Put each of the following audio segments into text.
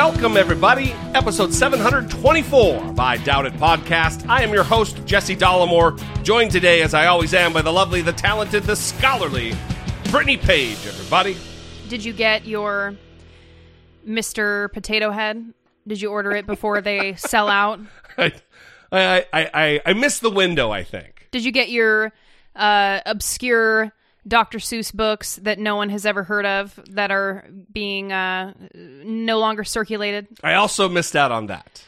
Welcome, everybody. Episode 724 of I Doubt It podcast. I am your host, Jesse Dollemore, joined today, as I always am, by the lovely, the talented, the scholarly Brittany Page, everybody. Did you get your Mr. Potato Head? Did you order it before they sell out? I, I, I, I, I missed the window, I think. Did you get your uh, obscure Dr. Seuss books that no one has ever heard of that are being uh, no longer circulated? I also missed out on that.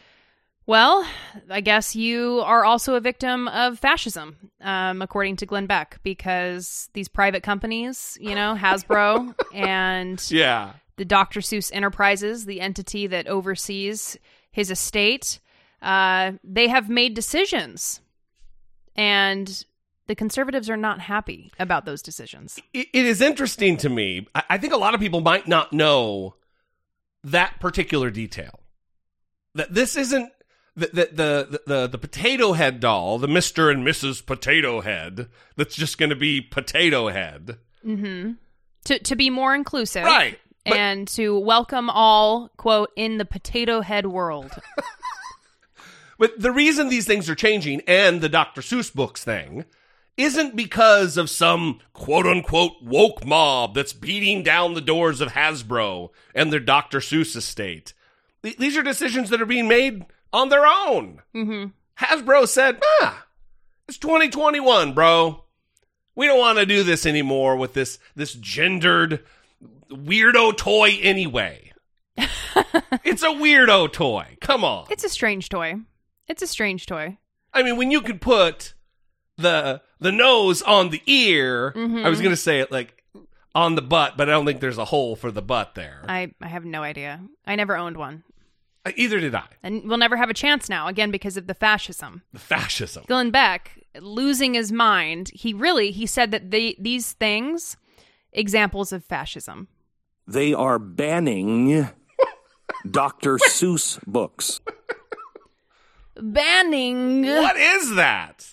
Well, I guess you are also a victim of fascism, um, according to Glenn Beck, because these private companies, you know, Hasbro and Yeah. the Dr. Seuss Enterprises, the entity that oversees his estate, uh, they have made decisions. And the conservatives are not happy about those decisions. it, is interesting to me. I, think a lot of people might not know that particular detail. That this isn't the the the the, the potato head doll, the Mister and Mrs. Potato Head. That's just going to be Potato Head, mm-hmm. To, to be more inclusive. right? But and to welcome all, quote, in the potato head world. But the reason these things are changing and the Dr. Seuss books thing isn't because of some quote unquote woke mob that's beating down the doors of Hasbro and their Dr. Seuss estate. Th- These are decisions that are being made on their own. Mm-hmm. Hasbro said, ah, it's 2021, bro. We don't want to do this anymore with this, this gendered weirdo toy anyway. it's a weirdo toy. Come on. It's a strange toy. It's a strange toy. I mean, when you could put the the nose on the ear, I was mm-hmm. going to say it like on the butt, but I don't think there's a hole for the butt there. I, I have no idea. I never owned one. Either did I. And we'll never have a chance now, again, because of the fascism. The fascism. Glenn Beck losing his mind. He really he said that they these things examples of fascism. they are banning Dr. Seuss books. Banning. What is that?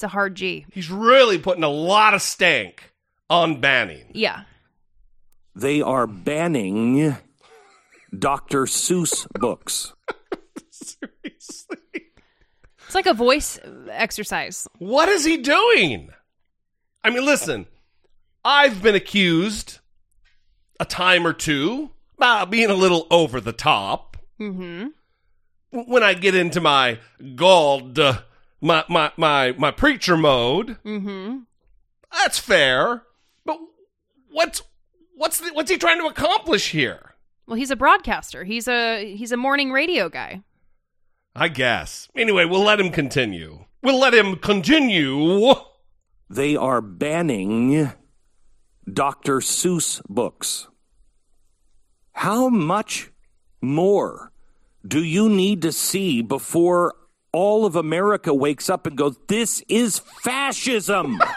It's a hard G. He's really putting a lot of stank on banning. Yeah. They are banning Dr. Seuss books. Seriously. It's like a voice exercise. What is he doing? I mean, listen, I've been accused a time or two about being a little over the top. Mm-hmm. when I get into my God, uh, my my my my preacher mode, Mm-hmm. that's fair. But what's what's the, what's he trying to accomplish here? Well, he's a broadcaster. He's a he's a morning radio guy. I guess. Anyway, we'll let him continue. We'll let him continue. They are banning Dr. Seuss books. How much more do you need to see before all of America wakes up and goes, This is fascism?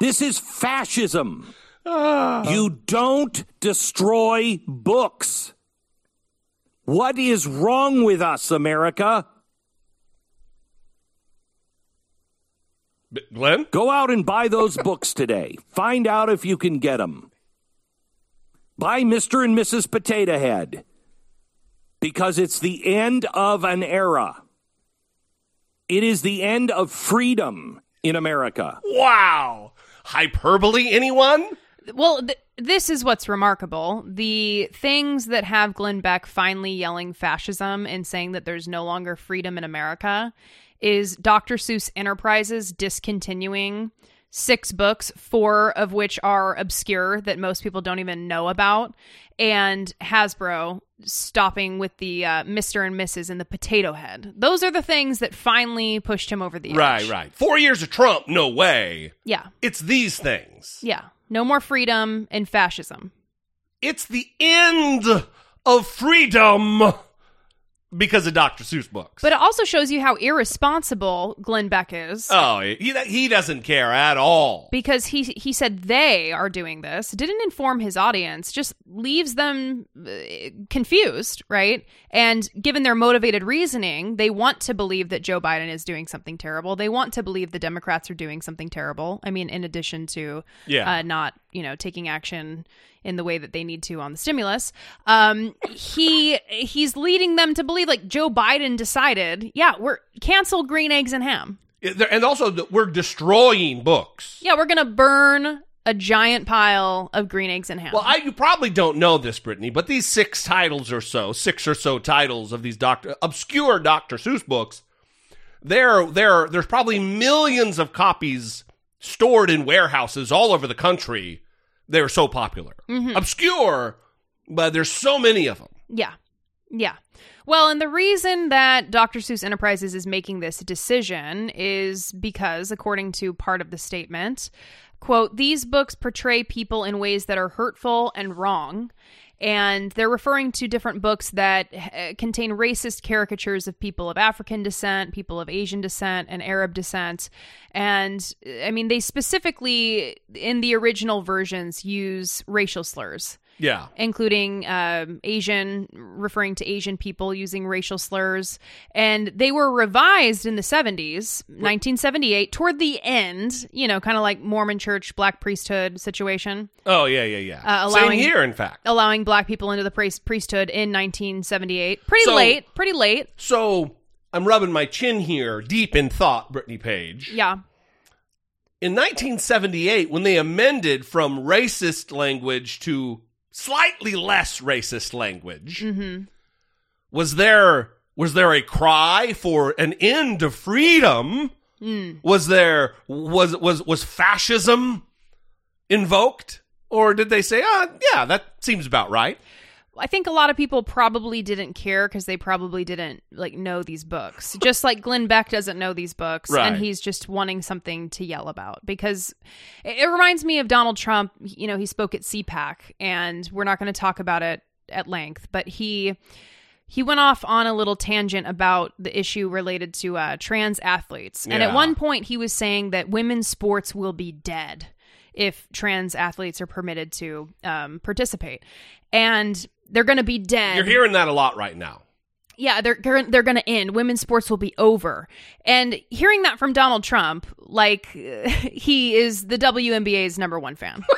This is fascism. You don't destroy books. What is wrong with us, America? Glenn, Go out and buy those books today. Find out if you can get them. Buy Mr. and Mrs. Potato Head because it's the end of an era. It is the end of freedom in America. wow, hyperbole. Anyone? Well, th- this is what's remarkable. The things that have Glenn Beck finally yelling fascism and saying that there's no longer freedom in America is Dr. Seuss Enterprises discontinuing six books, four of which are obscure that most people don't even know about, and Hasbro stopping with the uh, Mr. and Mrs. and the Potato Head. Those are the things that finally pushed him over the edge. Right, right. Four years of Trump, no way. Yeah, It's these things. yeah. No more freedom and fascism. It's the end of freedom because of Dr. Seuss books. But it also shows you how irresponsible Glenn Beck is. oh, he, he doesn't care at all. because he he said they are doing this didn't inform his audience just leaves them uh, confused right and given their motivated reasoning they want to believe that Joe Biden is doing something terrible they want to believe the democrats are doing something terrible i mean in addition to Yeah. uh, not you know taking action in the way that they need to on the stimulus um he he's leading them to believe like Joe Biden decided yeah we're cancel green eggs and ham and also, we're destroying books. yeah, we're gonna burn a giant pile of green eggs and ham. Well, I, you probably don't know this, Brittany, but these six titles or so, six or so titles of these doctor obscure Dr. Seuss books, there, there, there's probably millions of copies stored in warehouses all over the country. They're so popular, mm-hmm. obscure, but there's so many of them. yeah, yeah. Well, and the reason that Dr. Seuss Enterprises is making this decision is because, according to part of the statement, quote, these books portray people in ways that are hurtful and wrong. And they're referring to different books that uh, contain racist caricatures of people of African descent, people of Asian descent, and Arab descent. And I mean, they specifically, in the original versions, use racial slurs. Yeah. including um, Asian, referring to Asian people using racial slurs. And they were revised in the 70s, 1978, toward the end, you know, kind of like Mormon church, black priesthood situation, Oh, yeah, yeah, yeah. Uh, Same allowing- here, in fact. allowing black people into the priesthood in 1978. Pretty So- late, pretty late. So I'm rubbing my chin here, deep in thought, Brittany Page. Yeah. In 1978, when they amended from racist language to slightly less racist language, was there was there a cry for an end to freedom? Was there was was was fascism invoked, or did they say, "Ah, yeah, that seems about right"? I think a lot of people probably didn't care because they probably didn't like know these books. Just like Glenn Beck doesn't know these books, Right. and he's just wanting something to yell about. Because it, it reminds me of Donald Trump. You know, he spoke at CPAC, and we're not going to talk about it at length, but he he went off on a little tangent about the issue related to uh, trans athletes, and Yeah. at one point he was saying that women's sports will be dead if trans athletes are permitted to um, participate, and they're going to be dead. You're hearing that a lot right now. Yeah, they're they're, they're going to end. Women's sports will be over. And hearing that from Donald Trump, like he is the WNBA's number one fan.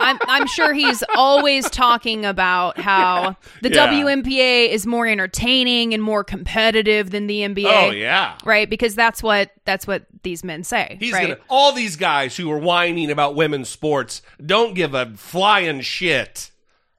I'm I'm sure he's always talking about how the Yeah. WNBA is more entertaining and more competitive than the NBA. Oh yeah. Right, because that's what that's what these men say. He's right? gonna all these guys who are whining about women's sports don't give a flying shit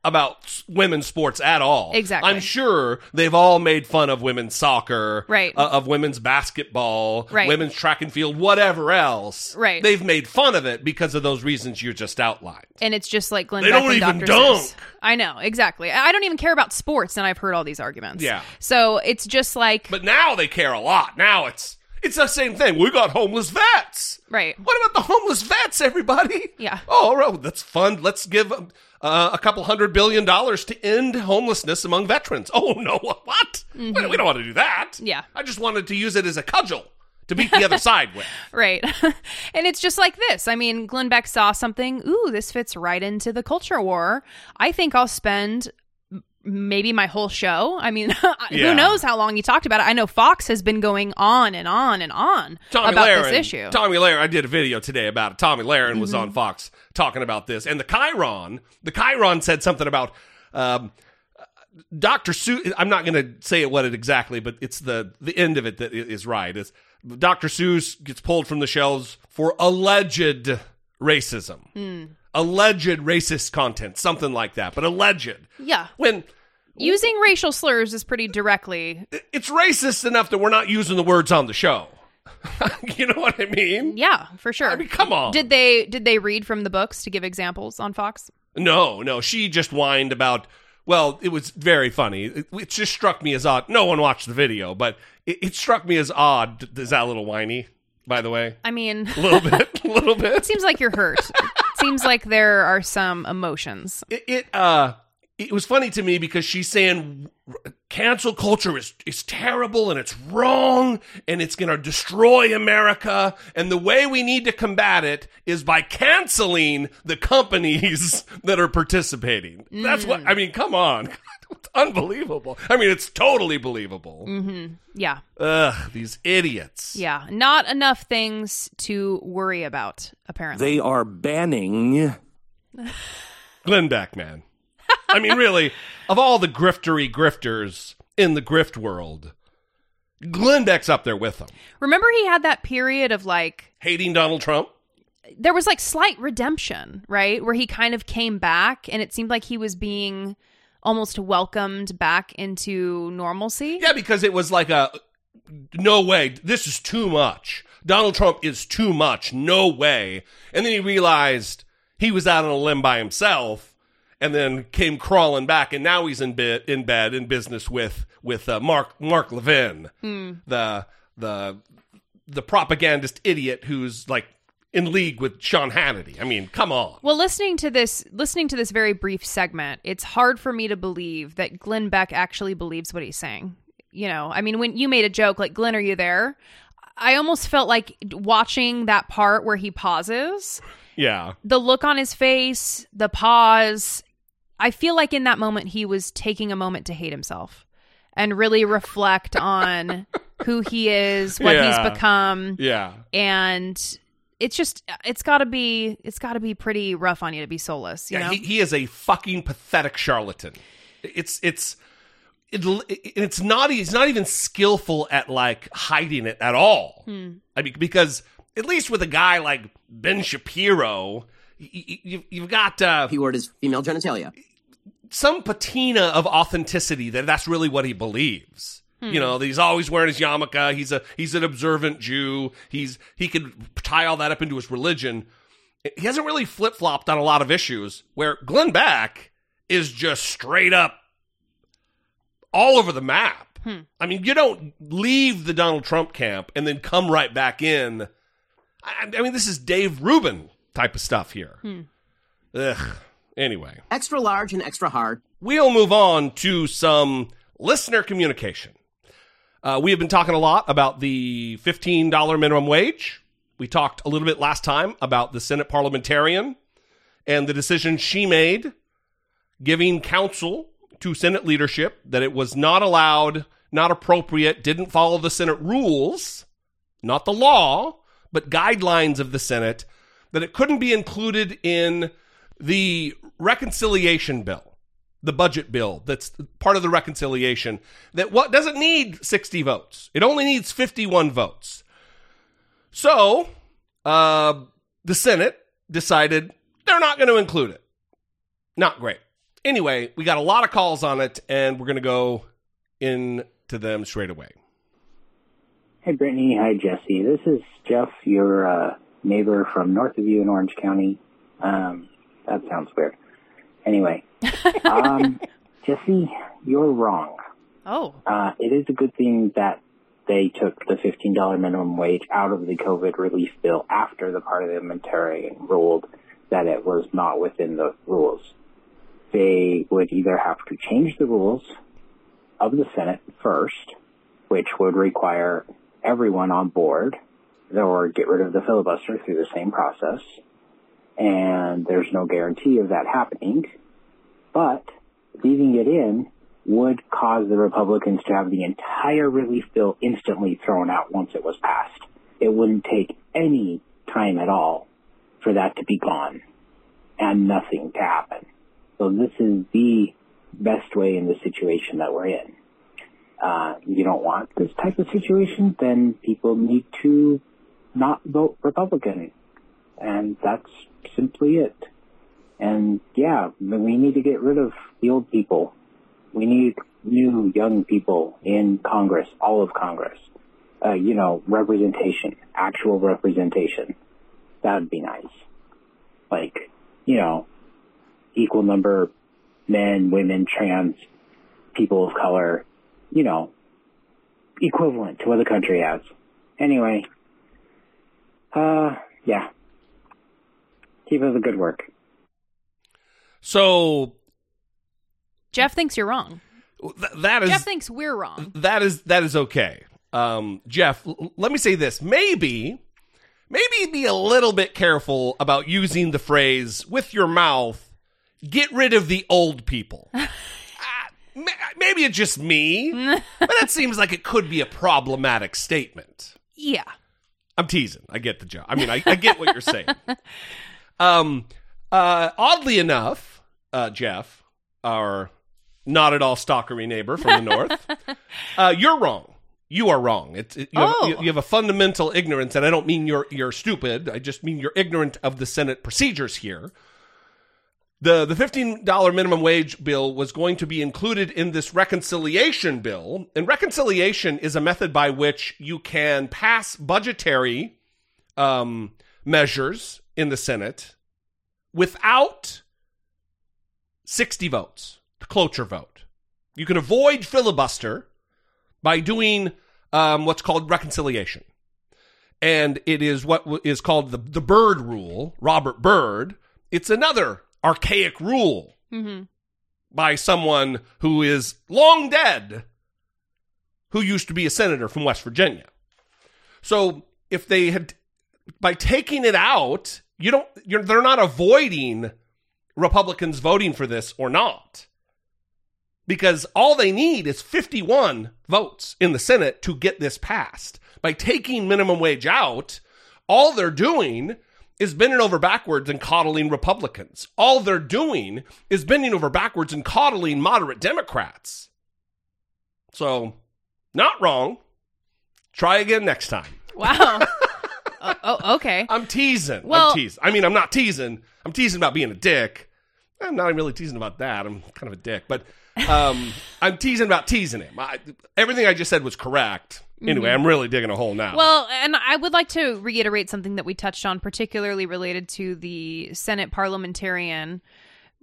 about women's sports at all. Exactly. I'm sure they've all made fun of women's soccer, Right. uh, of women's basketball, Right. women's track and field, whatever else. Right. They've made fun of it because of those reasons you just outlined. and it's just like Glenn They Beck don't even Dr. dunk. Seuss. I know exactly. I don't even care about sports, and I've heard all these arguments. Yeah. So it's just like But now they care a lot. Now it's it's the same thing. We got homeless vets. right. What about the homeless vets, everybody? Yeah. Oh, all right, that's fun. Let's give uh, a couple hundred billion dollars to end homelessness among veterans. Oh, no, what? We, we don't want to do that. Mm-hmm. Yeah. I just wanted to use it as a cudgel to beat the other side with. Right. and it's just like this. I mean, Glenn Beck saw something. Ooh, this fits right into the culture war. I think I'll spend maybe my whole show. I mean, Yeah. who knows how long he talked about it. I know Fox has been going on and on and on Tomi about Lahren, this issue. Tomi Lahren, I did a video today about it. Tomi Lahren was Mm-hmm. on Fox talking about this. And the chyron, the chyron said something about um, Dr. Seuss. I'm not going to say what it exactly, but it's the, the end of it that is right. is Dr. Seuss gets pulled from the shelves for alleged racism. Hmm. Alleged racist content, something like that, but alleged. yeah. When Using racial slurs is pretty directly. it's racist enough that we're not using the words on the show. you know what I mean? Yeah, for sure. I mean, come on. Did they did they read from the books to give examples on Fox? No, no. She just whined about. Well, it was very funny. It, it just struck me as odd. No one watched the video, but it, it struck me as odd. Is that a little whiny? By the way, I mean, a little bit, a little bit. it seems like you're hurt. Seems like there are some emotions. it, it uh it was funny to me because she's saying cancel culture is is terrible and it's wrong and it's going to destroy America and the way we need to combat it is by canceling the companies that are participating. That's what I mean, come on. It's unbelievable. I mean, it's totally believable. Mm-hmm. Yeah. Ugh, these idiots. Yeah. Not enough things to worry about, apparently. They are banning Glenn Beck, man. I mean, really, of all the griftery grifters in the grift world, Glenn Beck's up there with them. Remember he had that period of like Hating Donald Trump. there was like slight redemption, right? Where he kind of came back and it seemed like he was being almost welcomed back into normalcy. Yeah, because it was like a no way, this is too much. Donald Trump is too much. No way. And then he realized he was out on a limb by himself and then came crawling back and now he's in bed in bed in business with with uh, Mark Mark Levin, the the the propagandist idiot who's like in league with Sean Hannity. I mean, come on. Well, listening to this listening to this very brief segment, it's hard for me to believe that Glenn Beck actually believes what he's saying. You know, I mean, when you made a joke like Glenn, are you there? I almost felt like watching that part where he pauses, Yeah. the look on his face, the pause. I feel like in that moment he was taking a moment to hate himself and really reflect on who he is, what Yeah. he's become, Yeah. and it's just it's got to be it's got to be pretty rough on you to be soulless, you yeah, know. he, he is a fucking pathetic charlatan. It's it's it, it's not he's not even skillful at like hiding it at all. I mean, because at least with a guy like Ben Shapiro, you, you, you've got uh, he wore his female genitalia. some patina of authenticity that that's really what he believes. You hmm. know, that he's always wearing his yarmulke. He's a he's an observant Jew. He's he could tie all that up into his religion. He hasn't really flip flopped on a lot of issues. Where Glenn Beck is just straight up all over the map. Hmm. I mean, you don't leave the Donald Trump camp and then come right back in. I, I mean, this is Dave Rubin type of stuff here. Hmm. Ugh. Anyway Extra large and extra hard. we'll move on to some listener communication. Uh, we have been talking a lot about the $15 minimum wage. We talked a little bit last time about the Senate parliamentarian and the decision she made giving counsel to Senate leadership that it was not allowed, not appropriate, didn't follow the Senate rules, not the law, but guidelines of the Senate, that it couldn't be included in the reconciliation bill, the budget bill that's part of the reconciliation, that what doesn't need 60 votes. It only needs 51 votes. So, uh, the Senate decided they're not going to include it. Not great. Anyway, we got a lot of calls on it, and we're going to go into them straight away. Hey, Brittany. Hi, Jesse. This is Jeff, your uh, neighbor from north of you in Orange County. Um, that sounds weird. Anyway, um, Jesse, you're wrong. oh, Uh, it is a good thing that they took the $15 minimum wage out of the COVID relief bill after the parliamentarian ruled that it was not within the rules. They would either have to change the rules of the Senate first, which would require everyone on board, or get rid of the filibuster through the same process. And there's no guarantee of that happening. But leaving it in would cause the Republicans to have the entire relief bill instantly thrown out once it was passed. It wouldn't take any time at all for that to be gone and nothing to happen. So this is the best way in the situation that we're in. Uh, you don't want this type of situation, then people need to not vote Republican. And that's simply it. And yeah, we need to get rid of the old people. We need new young people in Congress, all of Congress. uh, you know, representation, actual representation. That would be nice. Like, you know, equal number men, women, trans, people of color, you know, equivalent to what the country has. Anyway, uh, yeah. Keep up the good work. So Jeff thinks you're wrong. th- that is Jeff thinks we're wrong. that is that is okay. Um, Jeff, l- let me say this: maybe, maybe be a little bit careful about using the phrase "with your mouth." Get rid of the old people. Uh, ma- maybe it's just me, but it seems like it could be a problematic statement. Yeah. I'm teasing. I get the joke. I mean, I, I get what you're saying. Um, uh, oddly enough, uh, Jeff, our not at all stalkery neighbor from the north, uh, you're wrong. You are wrong. It's it, you, have, Oh. you, you have a fundamental ignorance, and I don't mean you're you're stupid. I just mean you're ignorant of the Senate procedures here. The the fifteen dollar minimum wage bill was going to be included in this reconciliation bill, and reconciliation is a method by which you can pass budgetary um, measures in the Senate without sixty votes, the cloture vote. You can avoid filibuster by doing um, what's called reconciliation. And it is what is called the, the Byrd Rule, Robert Byrd. It's another archaic rule Mm-hmm. by someone who is long dead, who used to be a senator from West Virginia. So if they had, by taking it out, you don't, you're, they're not avoiding Republicans voting for this or not. Because all they need is 51 votes in the Senate to get this passed. By taking minimum wage out, all they're doing is bending over backwards and coddling Republicans. All they're doing is bending over backwards and coddling moderate Democrats. So, not wrong. Try again next time. Wow. oh, oh, okay. I'm teasing. Well- I'm teasing. I mean, I'm not teasing. I'm teasing about being a dick. I'm not really teasing about that. I'm kind of a dick, but um, I'm teasing about teasing him. I, everything I just said was correct. Anyway, I'm really digging a hole now. Mm-hmm. Well, and I would like to reiterate something that we touched on, particularly related to the Senate parliamentarian,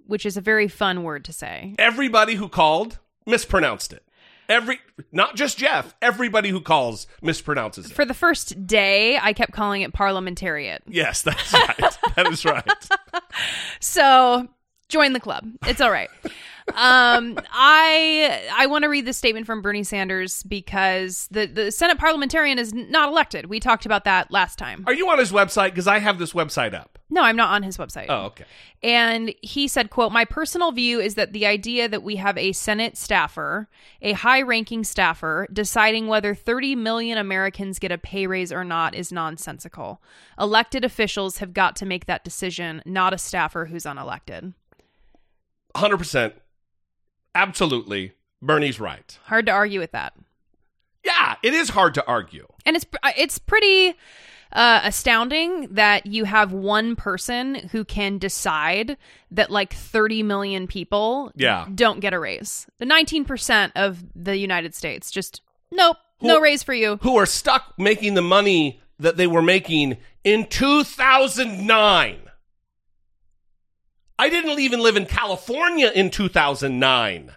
which is a very fun word to say. everybody who called mispronounced it. Every, not just Jeff. Everybody who calls mispronounces it. For the first day, I kept calling it parliamentariat. yes, that's right. that is right. So join the club. It's all right. Um, I I want to read this statement from Bernie Sanders because the the Senate parliamentarian is not elected. We talked about that last time. Are you on his website? Because I have this website up. No, I'm not on his website. Oh, okay. And he said, quote, My personal view is that the idea that we have a Senate staffer, a high ranking staffer, deciding whether 30 million Americans get a pay raise or not is nonsensical. Elected officials have got to make that decision, not a staffer who's unelected. 100%. Absolutely. Bernie's right. Hard to argue with that. Yeah, it is hard to argue. And it's it's pretty uh, astounding that you have one person who can decide that like 30 million people Yeah. don't get a raise. The 19% of the United States just nope, no raise for you. Who are stuck making the money that they were making in 2009. I didn't even live in California in 2009.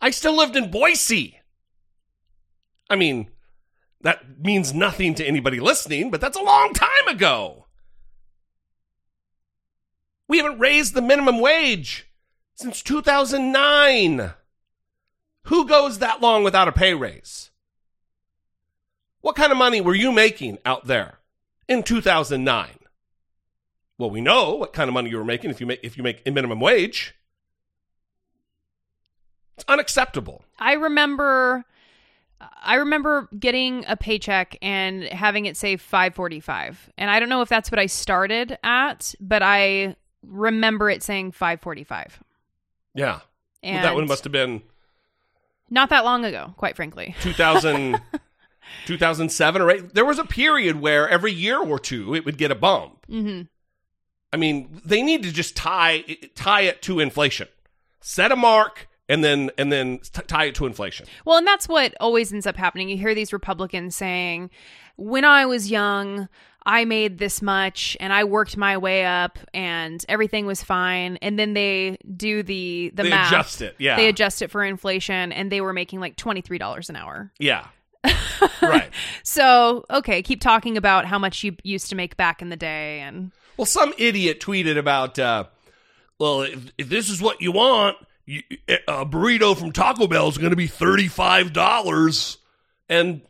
I still lived in Boise. I mean, that means nothing to anybody listening, but that's a long time ago. We haven't raised the minimum wage since 2009. Who goes that long without a pay raise? What kind of money were you making out there in 2009? Well, we know what kind of money you were making if you make if you make a minimum wage. It's unacceptable. I remember I remember getting a paycheck and having it say 545. And I don't know if that's what I started at, but I remember it saying 545. Yeah. And Well, that one must have been not that long ago, quite frankly. 2000, 2007 or 8. There was a period where every year or two it would get a bump. hmm I mean, they need to just tie tie it to inflation. Set a mark and then and then t- tie it to inflation. Well, and that's what always ends up happening. You hear these Republicans saying, when I was young, I made this much and I worked my way up and everything was fine. And then they do the the They math. adjust it, yeah. They adjust it for inflation and they were making like $23 an hour. Yeah. right. So, okay, keep talking about how much you used to make back in the day and Well, some idiot tweeted about, uh, well, if, if this is what you want, you, a burrito from Taco Bell is going to be $35. And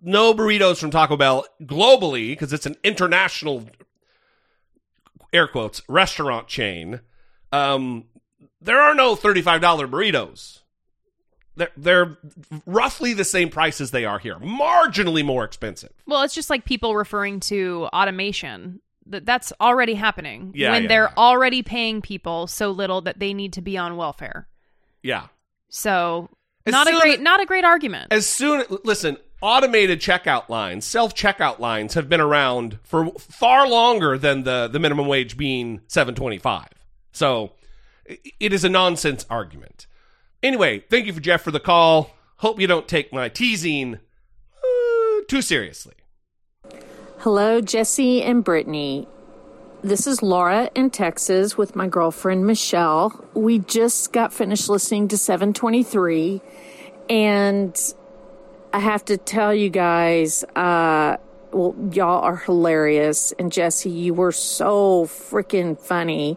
no burritos from Taco Bell globally, because it's an international, air quotes, restaurant chain. Um, there are no $35 burritos. They're, they're roughly the same price as they are here, marginally more expensive. Well, it's just like people referring to automation. That that's already happening Yeah, when yeah, they're yeah. already paying people so little that they need to be on welfare. Yeah. So, As not a great as- not a great argument. as soon listen automated checkout lines self checkout lines have been around for far longer than the the minimum wage being 725 so it is a nonsense argument anyway thank you for jeff for the call hope you don't take my teasing uh, too seriously Hello, Jesse and Brittany. This is Laura in Texas with my girlfriend Michelle. We just got finished listening to 723, and I have to tell you guys, uh, well, y'all are hilarious. And Jesse, you were so freaking funny.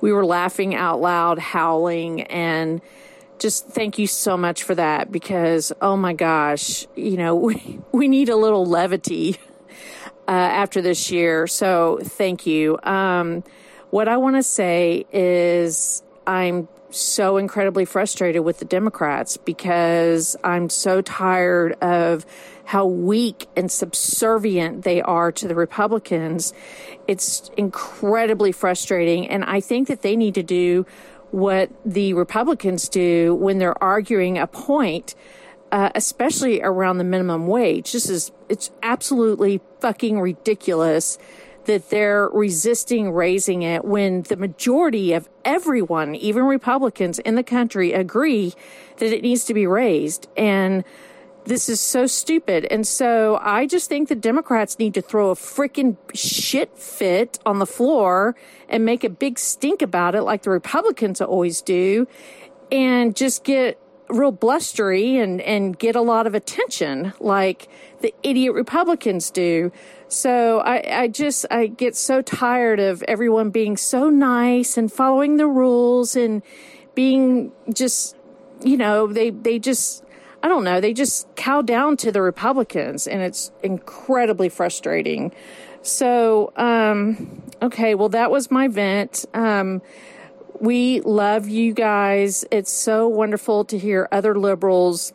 We were laughing out loud, howling, and just thank you so much for that because, oh my gosh, you know, we, we need a little levity uh, after this year. So thank you. Um, what I want to say is I'm so incredibly frustrated with the Democrats because I'm so tired of how weak and subservient they are to the Republicans. It's incredibly frustrating. And I think that they need to do what the Republicans do when they're arguing a point uh, especially around the minimum wage. This is, it's absolutely fucking ridiculous that they're resisting raising it when the majority of everyone, even Republicans in the country, agree that it needs to be raised. And this is so stupid. And so I just think the Democrats need to throw a freaking shit fit on the floor and make a big stink about it like the Republicans always do and just get real blustery and, and get a lot of attention like the idiot Republicans do. So I, I just, I get so tired of everyone being so nice and following the rules and being just, you know, they, they just, I don't know, they just cow down to the Republicans and it's incredibly frustrating. So, um, okay, well, that was my vent. Um, we love you guys. It's so wonderful to hear other liberals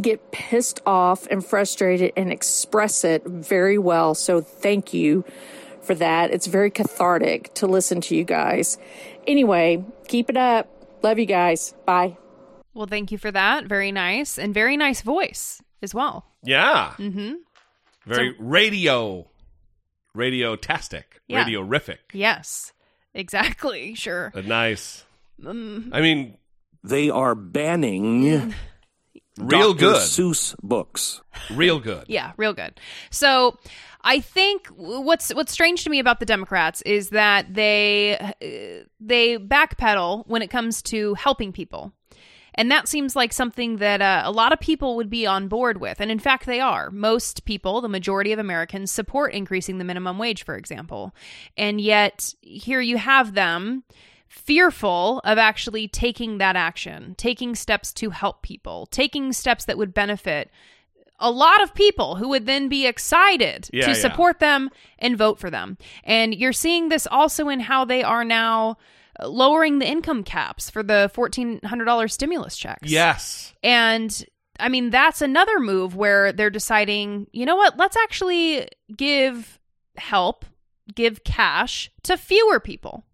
get pissed off and frustrated and express it very well. So thank you for that. It's very cathartic to listen to you guys. Anyway, keep it up. Love you guys. Bye. well, thank you for that. Very nice and very nice voice as well. yeah mm-hmm. very radio radio-tastic Yeah. radio-rific Yes. Exactly. Sure. a nice i mean They are banning real Dr. good Seuss books. real good Yeah, real good. So, I think what's what's strange to me about the Democrats is that they uh, they backpedal when it comes to helping people. And that seems like something that uh, a lot of people would be on board with. And in fact, they are. Most people, the majority of Americans, support increasing the minimum wage, for example. And yet, here you have them fearful of actually taking that action, taking steps to help people, taking steps that would benefit a lot of people who would then be excited Yeah, to yeah. support them and vote for them. And you're seeing this also in how they are now lowering the income caps for the $1,400 stimulus checks. yes And I mean, that's another move where they're deciding, you know what, let's actually give help, give cash to fewer people.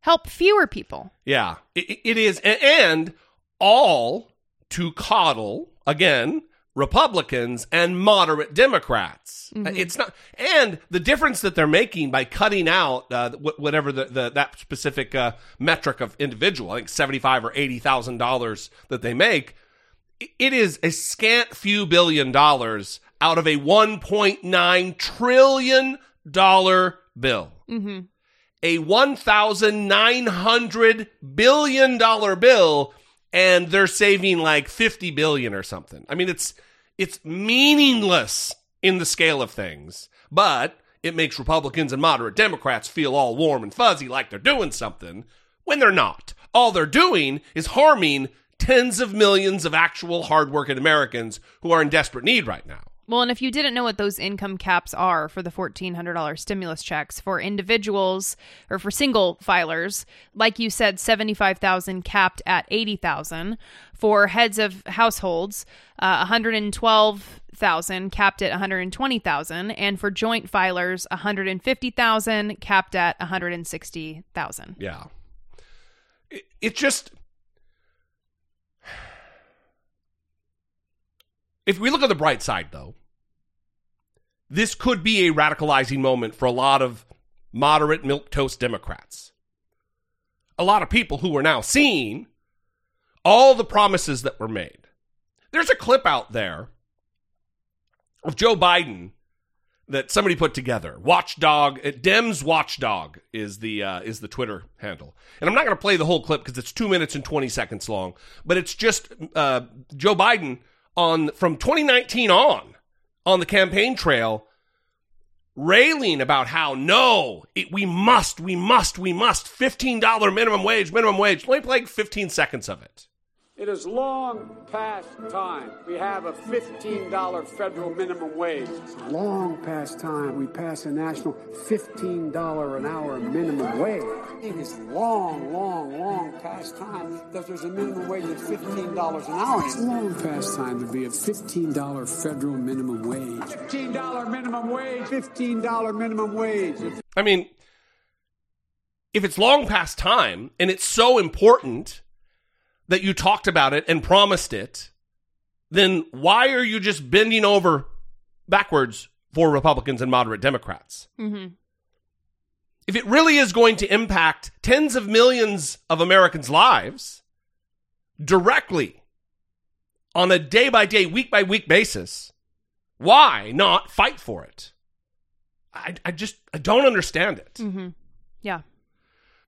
Help fewer people. Yeah, it, it is, and all to coddle again Republicans and moderate Democrats. Mm-hmm. Uh, It's not, and the difference that they're making by cutting out uh, whatever the, the that specific uh, metric of individual, I think seventy five or eighty thousand dollars that they make, it is a scant few billion dollars out of a one point nine trillion dollar bill Mm-hmm. a $1,900 billion bill and they're saving like 50 billion or something. I mean, it's, it's meaningless in the scale of things, but it makes Republicans and moderate Democrats feel all warm and fuzzy like they're doing something when they're not. All they're doing is harming tens of millions of actual hardworking Americans who are in desperate need right now. Well, and if you didn't know what those income caps are for the $1,400 stimulus checks for individuals or for single filers, like you said, 75,000 capped at 80,000. For heads of households, uh, 112,000 capped at 120,000. And for joint filers, 150,000 capped at 160,000. Yeah. It, it just. If we look at the bright side, though, this could be a radicalizing moment for a lot of moderate milk toast Democrats. A lot of people who are now seeing all the promises that were made. There's a clip out there of Joe Biden that somebody put together. Watchdog, uh, Dems Watchdog is the uh, is the Twitter handle, and I'm not going to play the whole clip because it's two minutes and 20 seconds long. But it's just uh, Joe Biden on from 2019 on on the campaign trail railing about how no, it, we must, we must, we must $15 minimum wage, minimum wage. Let me play 15 seconds of it. It is long past time. We have a $15 federal minimum wage. It's long past time we pass a national $15 an hour minimum wage. It is long, long, long past time that there's a minimum wage at $15 an hour. It's long past time to be a $15 federal minimum wage. $15 minimum wage. $15 minimum wage. I mean, if it's long past time and it's so important that you talked about it and promised it, then why are you just bending over backwards for Republicans and moderate Democrats? Mm-hmm. If it really is going to impact tens of millions of Americans' lives directly on a day by day, week by week basis, why not fight for it? I, I just I don't understand it. Mm-hmm. Yeah.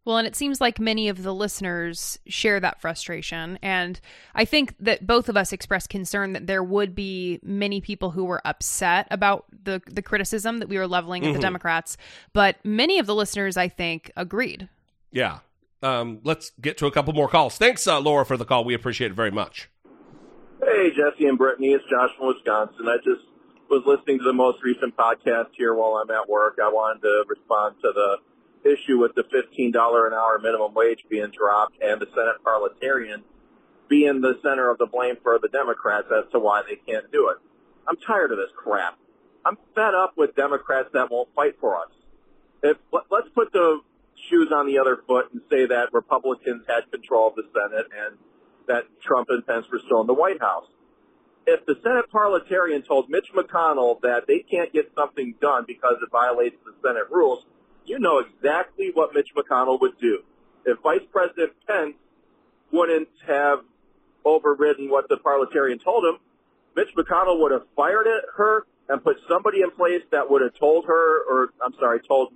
Well, and it seems like many of the listeners share that frustration. And I think that both of us expressed concern that there would be many people who were upset about the, the criticism that we were leveling at the Mhm. Democrats. But many of the listeners, I think, agreed. Yeah. Um, let's get to a couple more calls. Thanks, uh, Laura, for the call. We appreciate it very much. Hey, Jesse and Brittany. It's Josh from Wisconsin. I just was listening to the most recent podcast here while I'm at work. I wanted to respond to the issue with the $15 an hour minimum wage being dropped and the Senate parliamentarian being the center of the blame for the Democrats as to why they can't do it. I'm tired of this crap. I'm fed up with Democrats that won't fight for us. If let- let's put the shoes on the other foot and say that Republicans had control of the Senate and that Trump and Pence were still in the White House. If the Senate parliamentarian told Mitch McConnell that they can't get something done because it violates the Senate rules, you know exactly what Mitch McConnell would do. If Vice President Pence wouldn't have overridden what the parliamentarian told him, Mitch McConnell would have fired it, her and put somebody in place that would have told her, or I'm sorry, told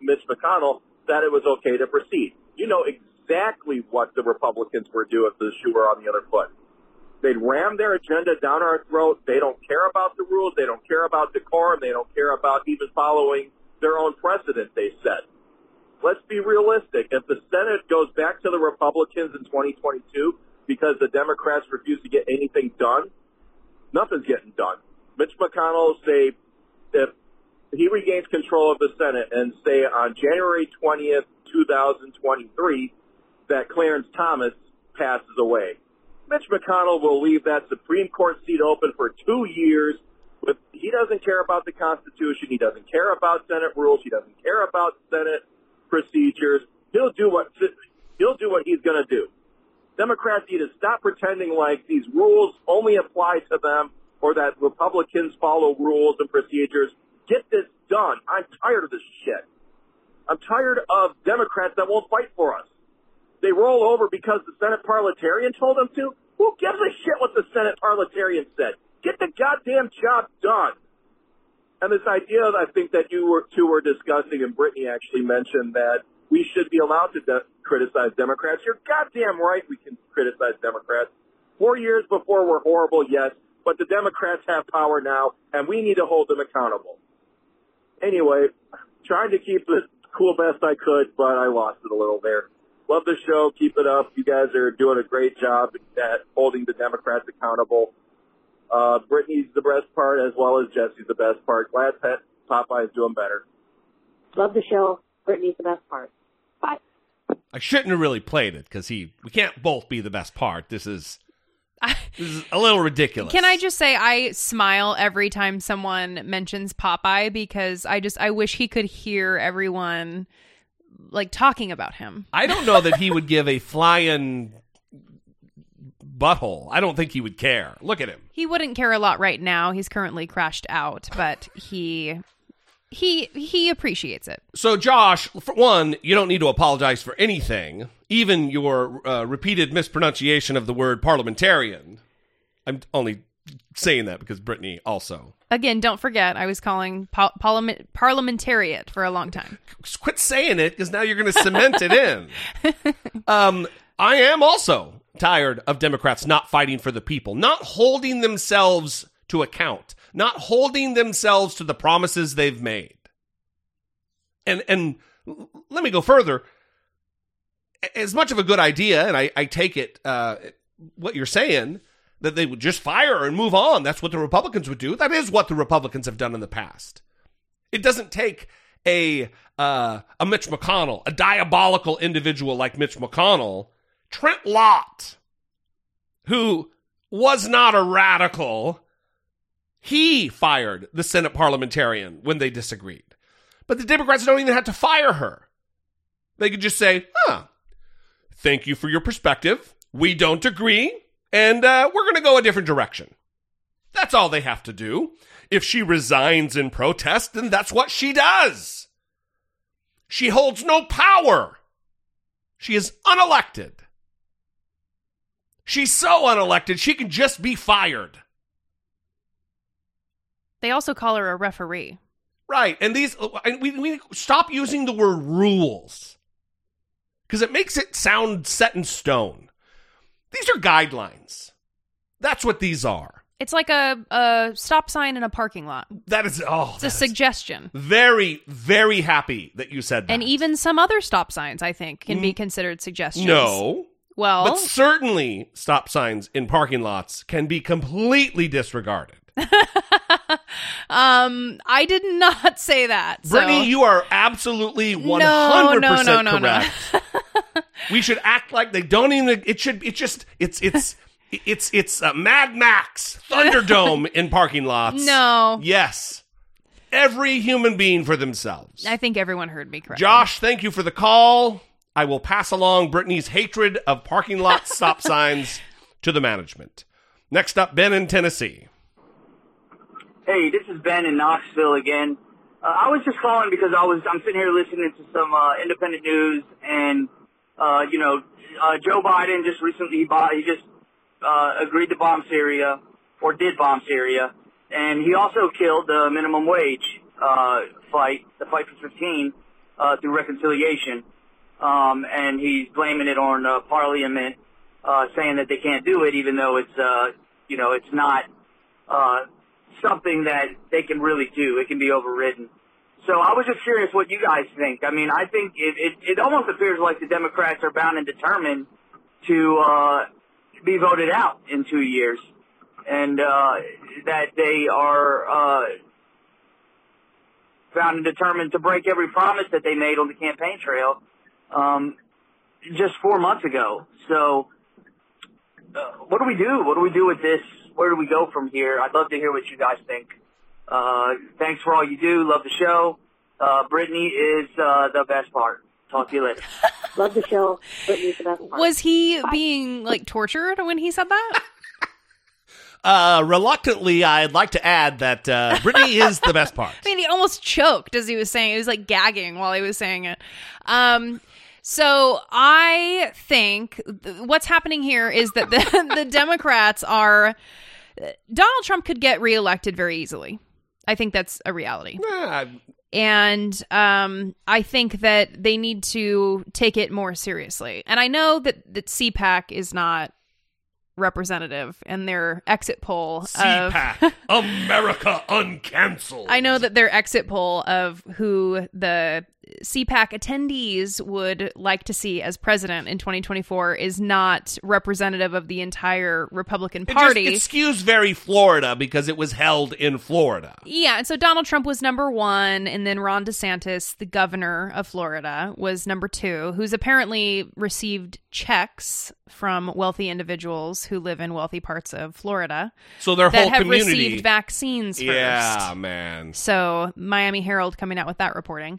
Mitch McConnell that it was okay to proceed. You know exactly what the Republicans would do if the shoe were on the other foot. They'd ram their agenda down our throat. They don't care about the rules. They don't care about decorum. They don't care about even following their own precedent they set. Let's be realistic. If the Senate goes back to the Republicans in 2022 because the Democrats refuse to get anything done, nothing's getting done. Mitch McConnell say if he regains control of the Senate and say on January 20th, 2023, that Clarence Thomas passes away. Mitch McConnell will leave that Supreme Court seat open for two years. He doesn't care about the Constitution. He doesn't care about Senate rules. He doesn't care about Senate procedures. He'll do what he'll do what he's going to do. Democrats need to stop pretending like these rules only apply to them or that Republicans follow rules and procedures. Get this done. I'm tired of this shit. I'm tired of Democrats that won't fight for us. They roll over because the Senate parliamentarian told them to. Who gives a shit what the Senate parliamentarian said? Get the goddamn job done. And this idea, I think that you were, two were discussing, and Brittany actually mentioned that we should be allowed to de- criticize Democrats. You're goddamn right we can criticize Democrats. Four years before were horrible, yes, but the Democrats have power now, and we need to hold them accountable. Anyway, trying to keep it cool best I could, but I lost it a little there. Love the show. Keep it up. You guys are doing a great job at holding the Democrats accountable. Uh, Brittany's the best part as well as Jesse's the best part. Glad that Popeye's doing better. Love the show. Brittany's the best part. Bye. I shouldn't have really played it because he we can't both be the best part. This is this is a little ridiculous. Can I just say I smile every time someone mentions Popeye because I just I wish he could hear everyone like talking about him. I don't know that he would give a flying butthole. I don't think he would care. Look at him. He wouldn't care a lot right now. He's currently crashed out, but he he he appreciates it. So, Josh, for one, you don't need to apologize for anything, even your uh, repeated mispronunciation of the word parliamentarian. I'm only saying that because Brittany also. Again, don't forget, I was calling par- parliament- parliamentariat for a long time. Quit saying it because now you're going to cement it in. Um, I am also tired of Democrats not fighting for the people, not holding themselves to account, not holding themselves to the promises they've made. And and let me go further. As much of a good idea, and I, I take it uh, what you're saying that they would just fire and move on. That's what the Republicans would do. That is what the Republicans have done in the past. It doesn't take a uh, a Mitch McConnell, a diabolical individual like Mitch McConnell, Trent Lott, who was not a radical. He fired the Senate parliamentarian when they disagreed. But the Democrats don't even have to fire her. They could just say, huh, thank you for your perspective. We don't agree, and uh, we're going to go a different direction. That's all they have to do. If she resigns in protest, then that's what she does. She holds no power. She is unelected. She's so unelected, she can just be fired. They also call her a referee. Right. And these, and we, we stop using the word rules because it makes it sound set in stone. These are guidelines. That's what these are. It's like a, a stop sign in a parking lot. That is, oh, It's a suggestion. very, very happy that you said that. And even some other stop signs, I think, can be mm-hmm. considered suggestions. no. Well, But certainly stop signs in parking lots can be completely disregarded. um, I did not say that. so- Brittany, you are absolutely 100% no, no, no, no. correct. we should act like they don't even it should it's just it's it's it's it's uh, Mad Max Thunderdome in parking lots. No. Yes. Every human being for themselves. I think everyone heard me correctly. Josh, thank you for the call. I will pass along Brittany's hatred of parking lot stop signs to the management. Next up, Ben in Tennessee. Hey, this is Ben in Knoxville again. Uh, I was just calling because I was I'm sitting here listening to some uh, independent news, and uh, you know, uh, Joe Biden just recently he bought he just uh, agreed to bomb Syria or did bomb Syria, and he also killed the minimum wage uh, fight, the fight for 15, uh, through reconciliation, um, and he's blaming it on uh, Parliament, uh, saying that they can't do it, even though it's uh, you know it's not. Uh, something that they can really do. It can be overridden. So I was just curious what you guys think. I mean, I think it, it, it almost appears like the Democrats are bound and determined to uh, be voted out in two years, and uh, that they are uh, bound and determined to break every promise that they made on the campaign trail um, just four months ago. So uh, what do we do? What do we do with this? Where do we go from here? I'd love to hear what you guys think. Uh, thanks for all you do. Love the show. Uh, Brittany is uh, the best part. Talk to you later. Love the show. Brittany's the best part. Was he being like tortured when he said that? Uh, reluctantly, I'd like to add that uh, Brittany is the best part. I mean, he almost choked as he was saying. He was like gagging while he was saying it. Um, so I think th- what's happening here is that the, the Democrats are Donald Trump could get reelected very easily. I think that's a reality. Eh, And um, I think that they need to take it more seriously. And I know that, that CPAC is not representative and their exit poll of CPAC, America Uncancelled. I know that their exit poll of who the CPAC attendees would like to see as president in 2024 is not representative of the entire Republican It just- Party. it skews very Florida because it was held in Florida. Yeah, and so Donald Trump was number one, and then Ron DeSantis, the governor of Florida, was number two, who's apparently received checks from wealthy individuals who live in wealthy parts of Florida. So their that whole have community- received vaccines first. Yeah, man. So Miami Herald coming out with that reporting.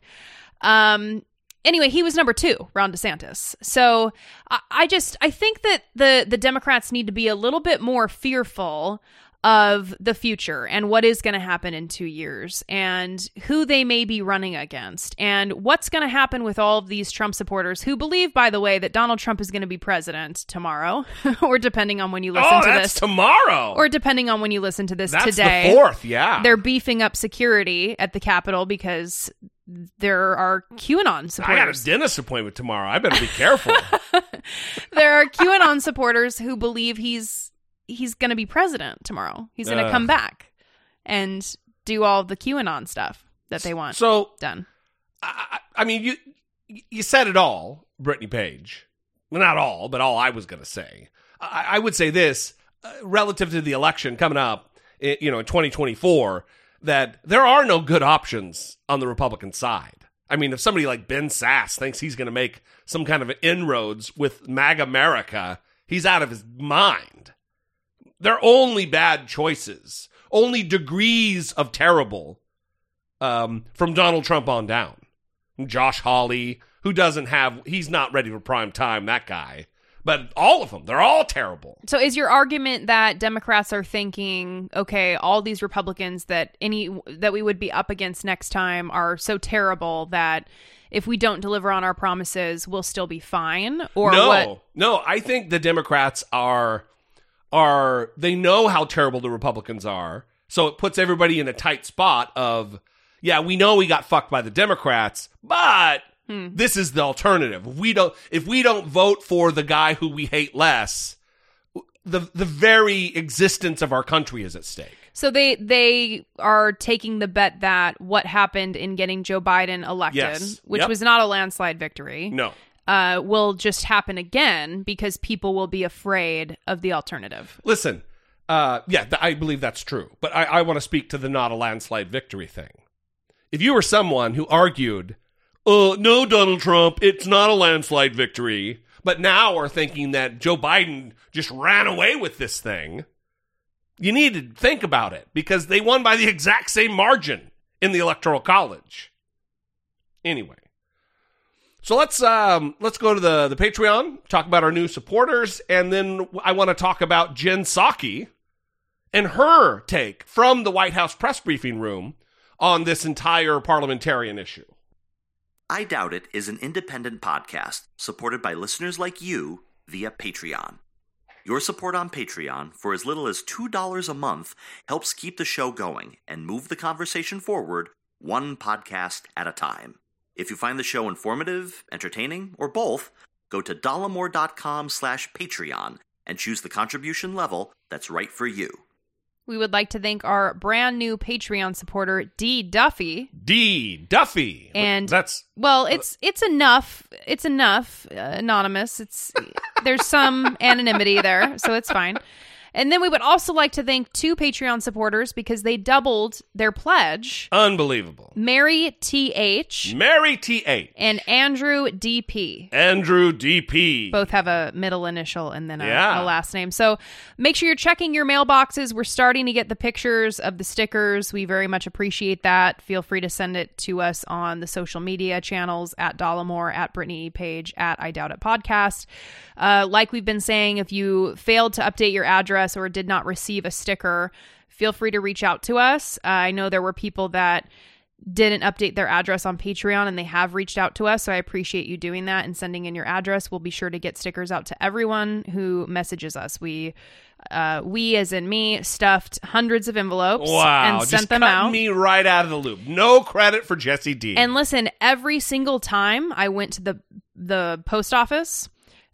Um. Anyway, he was number two, Ron DeSantis. So I, I just I think that the the Democrats need to be a little bit more fearful of the future and what is going to happen in two years and who they may be running against and what's going to happen with all of these Trump supporters who believe, by the way, that Donald Trump is going to be president tomorrow, or depending on when you listen oh, to that's this tomorrow. or depending on when you listen to this That's the today. fourth, yeah. They're beefing up security at the Capitol because there are QAnon supporters. I got a dentist appointment tomorrow. I better be careful. there are QAnon supporters who believe he's he's going to be president tomorrow. He's going to Ugh. come back and do all the QAnon stuff that they want so done. I, I mean, you you said it all, Brittany Page. Well, not all, but all I was going to say. I, I would say this uh, relative to the election coming up, you know, in 2024, that there are no good options on the Republican side. I mean, if somebody like Ben Sasse thinks he's going to make some kind of inroads with MAGA America, he's out of his mind. They're only bad choices, only degrees of terrible um, from Donald Trump on down. Josh Hawley, who doesn't have, he's not ready for prime time, that guy. But all of them, they're all terrible. So is your argument that Democrats are thinking, okay, all these Republicans that any that we would be up against next time are so terrible that if we don't deliver on our promises, we'll still be fine? Or no, what? no, I think the Democrats are are they know how terrible the Republicans are, so it puts everybody in a tight spot of yeah, we know we got fucked by the Democrats, but this is the alternative. We don't if we don't vote for the guy who we hate less, the the very existence of our country is at stake. So they they are taking the bet that what happened in getting Joe Biden elected, Yes. which Yep. was not a landslide victory, No. uh, will just happen again because people will be afraid of the alternative. Listen, uh, yeah, th- I believe that's true. But I, I want to speak to the not a landslide victory thing. If you were someone who argued, uh, no, Donald Trump, it's not a landslide victory, but now are thinking that Joe Biden just ran away with this thing, you need to think about it because they won by the exact same margin in the electoral college. Anyway. So let's um, let's go to the the Patreon, talk about our new supporters, and then I want to talk about Jen Psaki and her take from the White House press briefing room on this entire parliamentarian issue. I Doubt It is an independent podcast supported by listeners like you via Patreon. Your support on Patreon for as little as $2 a month helps keep the show going and move the conversation forward one podcast at a time. If you find the show informative, entertaining, or both, go to dollemore.com slash Patreon and choose the contribution level that's right for you. We would like to thank our brand new Patreon supporter, D Duffy. D Duffy, And that's well, it's it's enough. It's enough uh, anonymous. It's there's some anonymity there, so it's fine. And then we would also like to thank two Patreon supporters because they doubled their pledge. unbelievable. Mary TH Mary T A and Andrew DP. Andrew DP. Both have a middle initial and then a, Yeah. a last name. So make sure you're checking your mailboxes. We're starting to get the pictures of the stickers. We very much appreciate that. Feel free to send it to us on the social media channels at Dollemore, at Brittany Page, at I Doubt It Podcast. Uh, like we've been saying, if you failed to update your address, or did not receive a sticker, feel free to reach out to us. Uh, I know there were people that didn't update their address on Patreon and they have reached out to us. So I appreciate you doing that and sending in your address. We'll be sure to get stickers out to everyone who messages us. We, uh, we as in me, stuffed hundreds of envelopes Wow, and just sent them cut out. me right out of the loop. No credit for Jesse D. And listen, every single time I went to the the post office,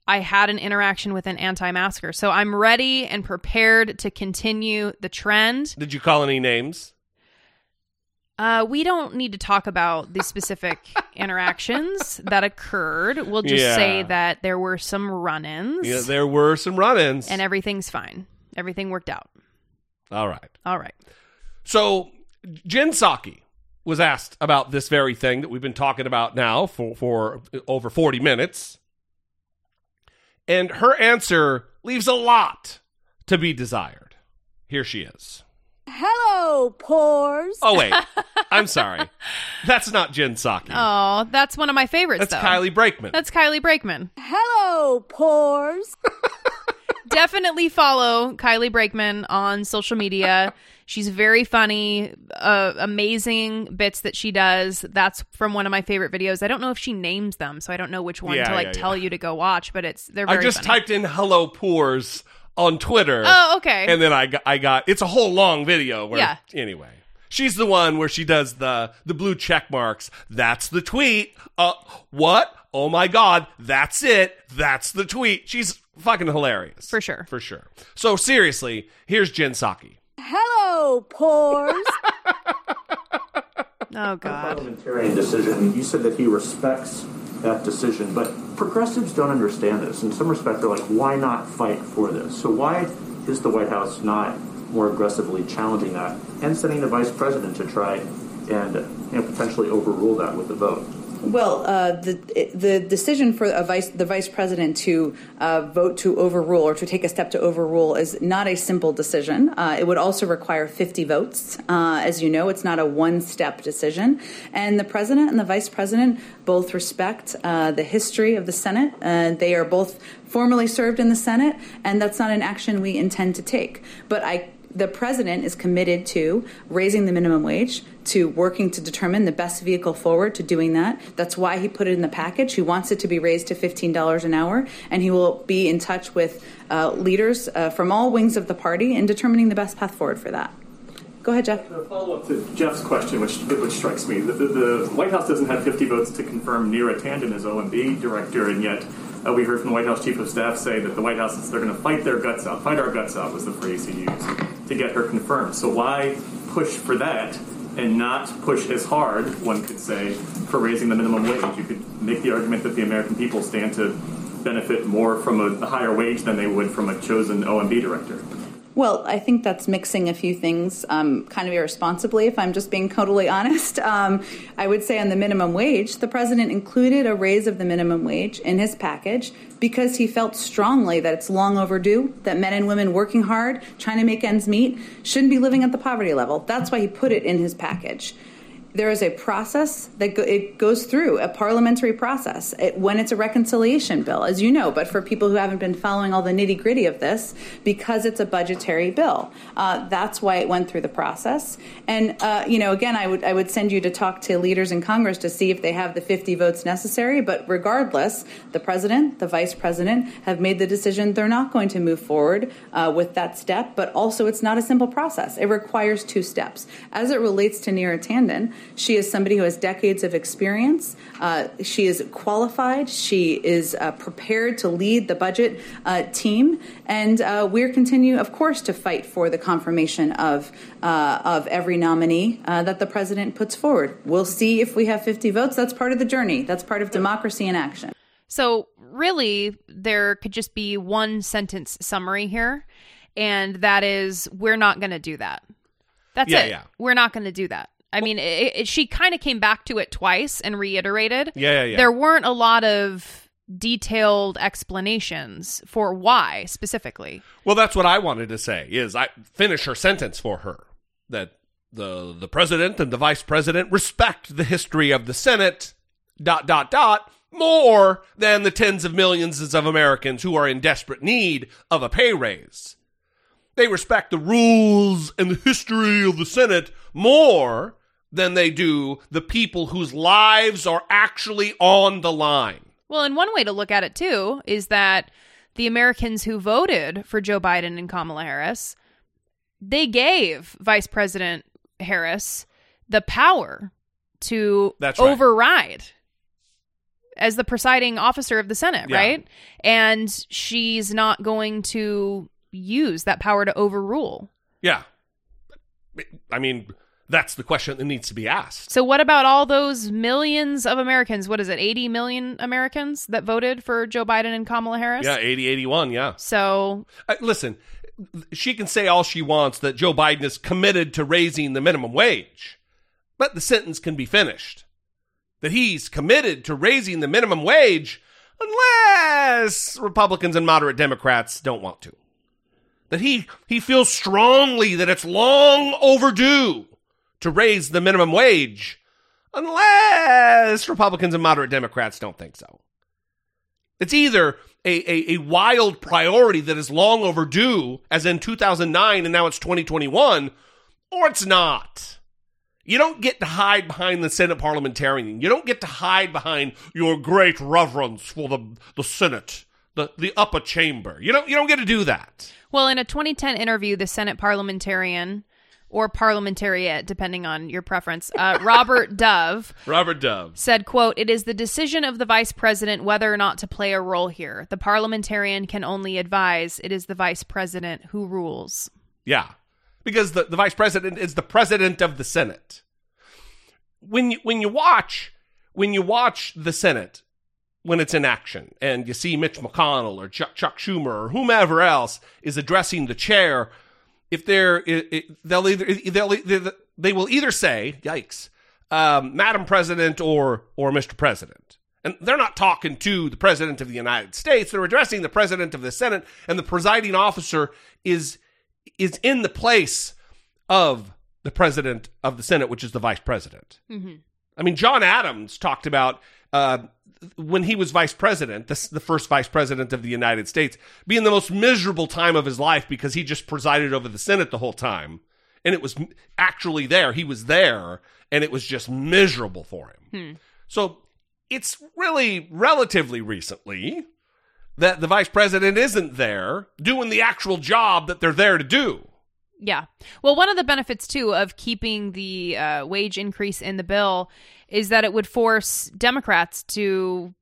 I had an interaction with an anti-masker. So I'm ready and prepared to continue the trend. Did you call any names? Uh, we don't need to talk about the specific interactions that occurred. We'll just Yeah. say that there were some run-ins Yeah, there were some run-ins. and everything's fine. Everything worked out. All right. All right. So Jen Psaki was asked about this very thing that we've been talking about now for, for over 40 minutes. And her answer leaves a lot to be desired. Here she is. Hello, poors. Oh, wait. I'm sorry. That's not Jen Psaki. Oh, that's one of my favorites. That's though. Kylie Brakeman. That's Kylie Brakeman. Hello, poors. Definitely follow Kylie Brakeman on social media. She's very funny, uh, amazing bits that she does. That's from one of my favorite videos. I don't know if she names them, so I don't know which one Yeah, to like yeah, tell yeah. you to go watch. But it's they're I just funny. typed in "hello poors" on Twitter. Oh, okay. And then I got, I got it's a whole long video where Yeah. anyway. She's the one where she does the the blue check marks. That's the tweet. Uh what? Oh my god, that's it. That's the tweet. She's fucking hilarious. For sure. For sure. So seriously, here's Jen Psaki. Hello, poors. Oh God. parliamentarian decision. You said that he respects that decision, but progressives don't understand this. In some respect, they're like, why not fight for this? So why is the White House not more aggressively challenging that and sending the vice president to try and you know, potentially overrule that with a vote? Well, uh, the the decision for vice the vice president to uh, vote to overrule or to take a step to overrule is not a simple decision. Uh, it would also require 50 votes. Uh, as you know, it's not a one step decision. And the president and the vice president both respect uh, the history of the Senate. Uh, they are both formerly served in the Senate, and that's not an action we intend to take. But I the president is committed to raising the minimum wage, to working to determine the best vehicle forward to doing that. That's why he put it in the package. He wants it to be raised to $15 an hour, and he will be in touch with uh, leaders uh, from all wings of the party in determining the best path forward for that. Go ahead, Jeff. A follow up to Jeff's question, which which strikes me, the, the, the White House doesn't have 50 votes to confirm Neera Tanden as OMB director, and yet uh, we heard from the White House chief of staff say that the White House is they're going to fight their guts out, fight our guts out was the phrase he used to get her confirmed. So why push for that and not push as hard, one could say, for raising the minimum wage? You could make the argument that the American people stand to benefit more from a, a higher wage than they would from a chosen OMB director. Well, I think that's mixing a few things um, kind of irresponsibly, if I'm just being totally honest. Um, I would say on the minimum wage, the president included a raise of the minimum wage in his package because he felt strongly that it's long overdue, that men and women working hard, trying to make ends meet, shouldn't be living at the poverty level. That's why he put it in his package there is a process that go, it goes through a parliamentary process it, when it's a reconciliation bill, as you know. But for people who haven't been following all the nitty gritty of this, because it's a budgetary bill, uh, that's why it went through the process. And uh, you know, again, I would I would send you to talk to leaders in Congress to see if they have the 50 votes necessary. But regardless, the president, the vice president, have made the decision they're not going to move forward uh, with that step. But also, it's not a simple process. It requires two steps. As it relates to Neera Tanden. She is somebody who has decades of experience. Uh, she is qualified. She is uh, prepared to lead the budget uh, team, and uh, we're continue, of course, to fight for the confirmation of uh, of every nominee uh, that the president puts forward. We'll see if we have 50 votes. That's part of the journey. That's part of democracy in action. So, really, there could just be one sentence summary here, and that is we're not going to do that. That's Yeah, it. yeah. We're not going to do that. I mean, it, it, she kind of came back to it twice and reiterated. Yeah, yeah, yeah. There weren't a lot of detailed explanations for why specifically. Well, that's what I wanted to say. Is I finish her sentence for her that the the president and the vice president respect the history of the Senate. Dot dot dot more than the tens of millions of Americans who are in desperate need of a pay raise. They respect the rules and the history of the Senate more than they do the people whose lives are actually on the line. Well, and one way to look at it too is that the Americans who voted for Joe Biden and Kamala Harris, they gave Vice President Harris the power to That's right. override as the presiding officer of the Senate, Yeah. right? And she's not going to use that power to overrule. Yeah. I mean, that's the question that needs to be asked. So what about all those millions of Americans? What is it? 80 million Americans that voted for Joe Biden and Kamala Harris? Yeah, 80 81, yeah. So Uh, listen, she can say all she wants that Joe Biden is committed to raising the minimum wage, but the sentence can be finished. That he's committed to raising the minimum wage unless Republicans and moderate Democrats don't want to. That he, he feels strongly that it's long overdue to raise the minimum wage unless Republicans and moderate Democrats don't think so. It's either a, a, a wild priority that is long overdue, as in 2009 and now it's 2021, or it's not. You don't get to hide behind the Senate parliamentarian. You don't get to hide behind your great reverence for the, the Senate, the, the upper chamber. You don't, you don't get to do that. Well, in a 2010 interview, the Senate parliamentarian or parliamentariat, depending on your preference, uh, Robert Dove Robert Dove. said, quote, It is the decision of the vice president whether or not to play a role here. The parliamentarian can only advise. It is the vice president who rules. Yeah. Because the, the vice president is the president of the Senate. When you when you watch when you watch the Senate when it's in action and you see Mitch McConnell or Chuck, Chuck Schumer or whomever else is addressing the chair, if they're it, it- they'll either they'll they will either say, "Yikes, um, Madam President" or or Mr. President. And they're not talking to the President of the United States. They're addressing the President of the Senate, and the presiding officer is is in the place of the President of the Senate, which is the Vice President. Mm-hmm. I mean, John Adams talked about uh, when he was vice president, the, the first vice president of the United States, being the most miserable time of his life because he just presided over the Senate the whole time. And it was actually there. He was there, and it was just miserable for him. Hmm. So it's really relatively recently that the vice president isn't there doing the actual job that they're there to do. Yeah. Well, one of the benefits too of keeping the uh, wage increase in the bill is that it would force Democrats to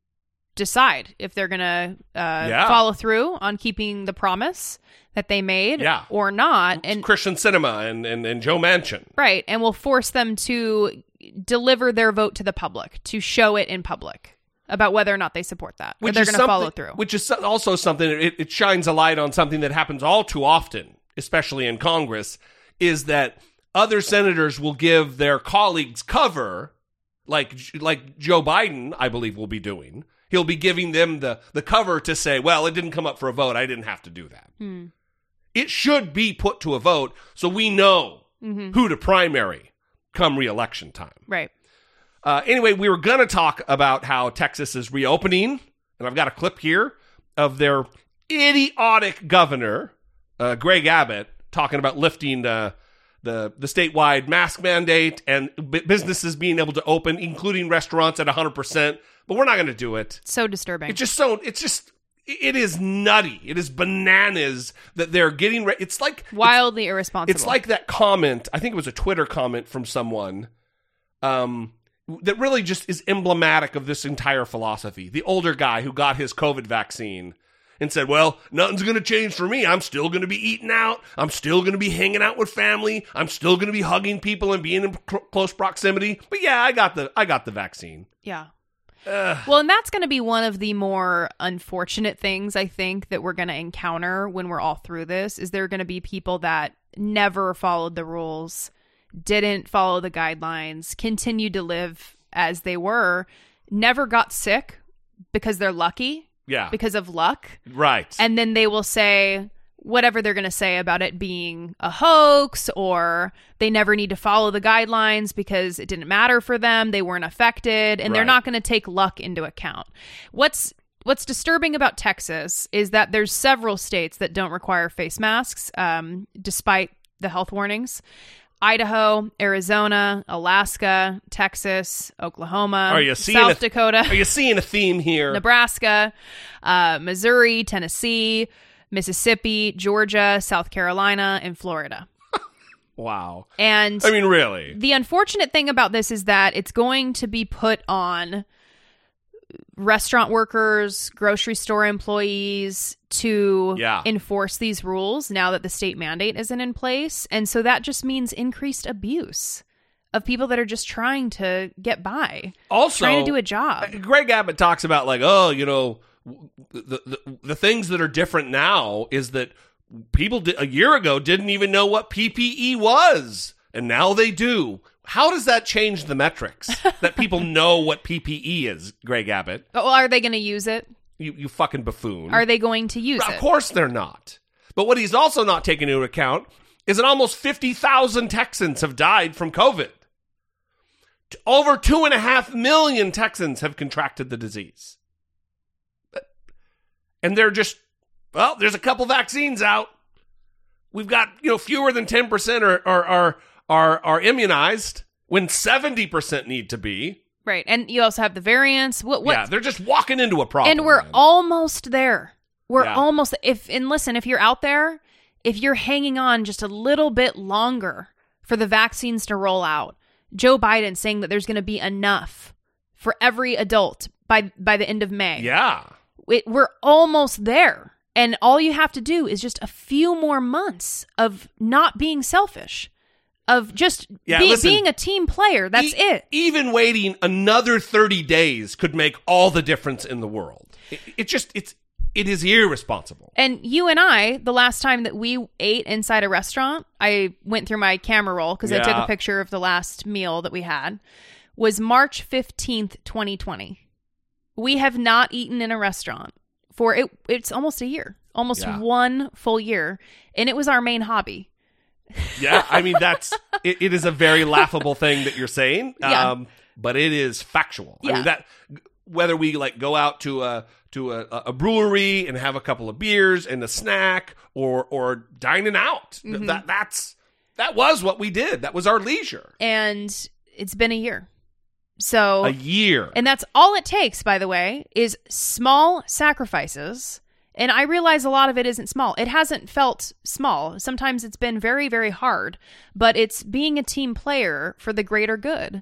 decide if they're going to uh, Yeah. follow through on keeping the promise that they made Yeah. or not. And Kyrsten Sinema and, and, and Joe Manchin. right, and will force them to deliver their vote to the public, to show it in public about whether or not they support that, or they're going to follow through. Which is also something, it, it shines a light on something that happens all too often, especially in Congress, is that other senators will give their colleagues cover, like like Joe Biden, I believe, will be doing. He'll be giving them the, the cover to say, well, it didn't come up for a vote. I didn't have to do that. Hmm. It should be put to a vote so we know Mhm. who to primary come reelection time. Right. Uh, anyway, we were going to talk about how Texas is reopening, and I've got a clip here of their idiotic governor, uh, Greg Abbott, talking about lifting the the the statewide mask mandate and b- businesses being able to open, including restaurants at 100. percent But we're not going to do it. So disturbing. It's just so. It's just. It is nutty. It is bananas that they're getting. Re- it's like Wildly irresponsible. it's like that comment. I think it was a Twitter comment from someone um, that really just is emblematic of this entire philosophy. The older guy who got his COVID vaccine and said, Well, nothing's going to change for me. I'm still going to be eating out. I'm still going to be hanging out with family. I'm still going to be hugging people and being in cl- close proximity. But yeah, I got the I got the vaccine. Yeah. Well, and that's going to be one of the more unfortunate things I think that we're going to encounter when we're all through this is there going to be people that never followed the rules, didn't follow the guidelines, continued to live as they were, never got sick because they're lucky, Yeah. because of luck. Right. And then they will say whatever they're going to say about it being a hoax or they never need to follow the guidelines because it didn't matter for them, they weren't affected, and they're not going to take luck into account. What's what's disturbing about Texas is that there's several states that don't require face masks, um, despite the health warnings. Idaho, Arizona, Alaska, Texas, Oklahoma, Are you seeing South a, Dakota, Are you seeing a theme here? Nebraska, uh, Missouri, Tennessee, Mississippi, Georgia, South Carolina, and Florida. Wow. And I mean, really. the unfortunate thing about this is that it's going to be put on restaurant workers, grocery store employees to Yeah. enforce these rules now that the state mandate isn't in place. And so that just means increased abuse of people that are just trying to get by. Also, trying to do a job. Uh, Greg Abbott talks about like, oh, you know, the the, the things that are different now is that people di- a year ago didn't even know what PPE was, and now they do. How does that change the metrics that people know what PPE is, Greg Abbott? Oh, well, are they going to use it? You you fucking buffoon. Are they going to use it? Of course they're not. But what he's also not taking into account is that almost 50,000 Texans have died from COVID. Over two and a half million Texans have contracted the disease. And they're just, well, there's a couple vaccines out. We've got, you know, fewer than 10% are, are, are, are, are immunized when 70% need to be. Right. And you also have the variants. What what yeah, they're just walking into a problem. and we're almost there. We're Yeah. almost if and listen, if you're out there, if you're hanging on just a little bit longer for the vaccines to roll out, Joe Biden saying that there's going to be enough for every adult by by the end of May. Yeah. It, we're almost there. And all you have to do is just a few more months of not being selfish, of just Yeah, be- listen. being a team player. That's E- it. Even waiting another 30 days could make all the difference in the world. It, it just it's it is irresponsible. And you and I, the last time that we ate inside a restaurant, I went through my camera roll because I took a picture of the last meal that we had, was March 15th, 2020. We have not eaten in a restaurant for it it's almost a year. Almost Yeah. one full year. And it was our main hobby. Yeah, I mean that's it, it is a very laughable thing that you're saying. Yeah. Um but it is factual. I mean that whether we like go out to a to a, a brewery and have a couple of beers and a snack or or dining out. Mhm. That that's that was what we did. That was our leisure. And it's been a year. So A year. And that's all it takes, by the way, is small sacrifices. And I realize a lot of it isn't small. It hasn't felt small. Sometimes it's been very, very hard, but it's being a team player for the greater good.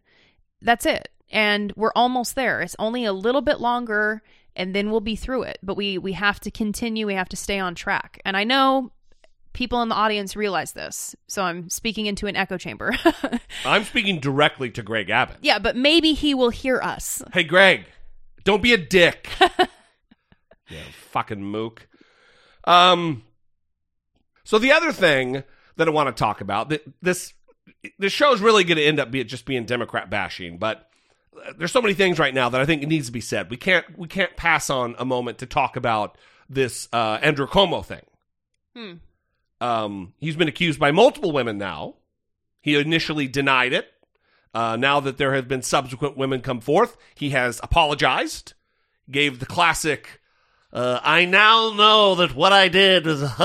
That's it. And we're almost there. It's only a little bit longer and then we'll be through it. But we we have to continue, we have to stay on track. And I know people in the audience realize this. So I'm speaking into an echo chamber. I'm speaking directly to Greg Abbott. yeah, but maybe he will hear us. Hey, Greg, don't be a dick. yeah, fucking mook. Um. So the other thing that I want to talk about that this this show is really going to end up be just being Democrat bashing, but uh, there's so many things right now that I think it needs to be said. We can't we can't pass on a moment to talk about this uh, Andrew Cuomo thing. Hmm. Um, he's been accused by multiple women now. He initially denied it. Uh, now that there have been subsequent women come forth, he has apologized, gave the classic, uh, I now know that what I did was,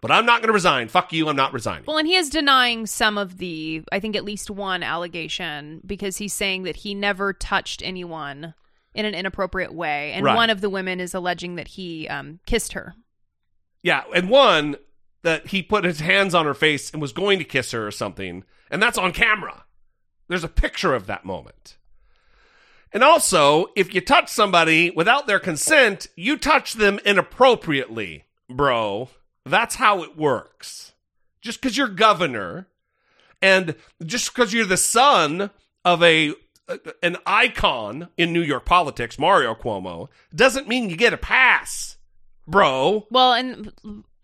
but I'm not going to resign. Fuck you, I'm not resigning. Well, and he is denying some of the, I think at least one allegation because he's saying that he never touched anyone in an inappropriate way. And Right. one of the women is alleging that he um, kissed her. Yeah, and one that he put his hands on her face and was going to kiss her or something, and that's on camera. There's a picture of that moment. And also, if you touch somebody without their consent, you touch them inappropriately, bro. That's how it works. Just because you're governor and just because you're the son of a an icon in New York politics, Mario Cuomo, doesn't mean you get a pass, bro. Well, and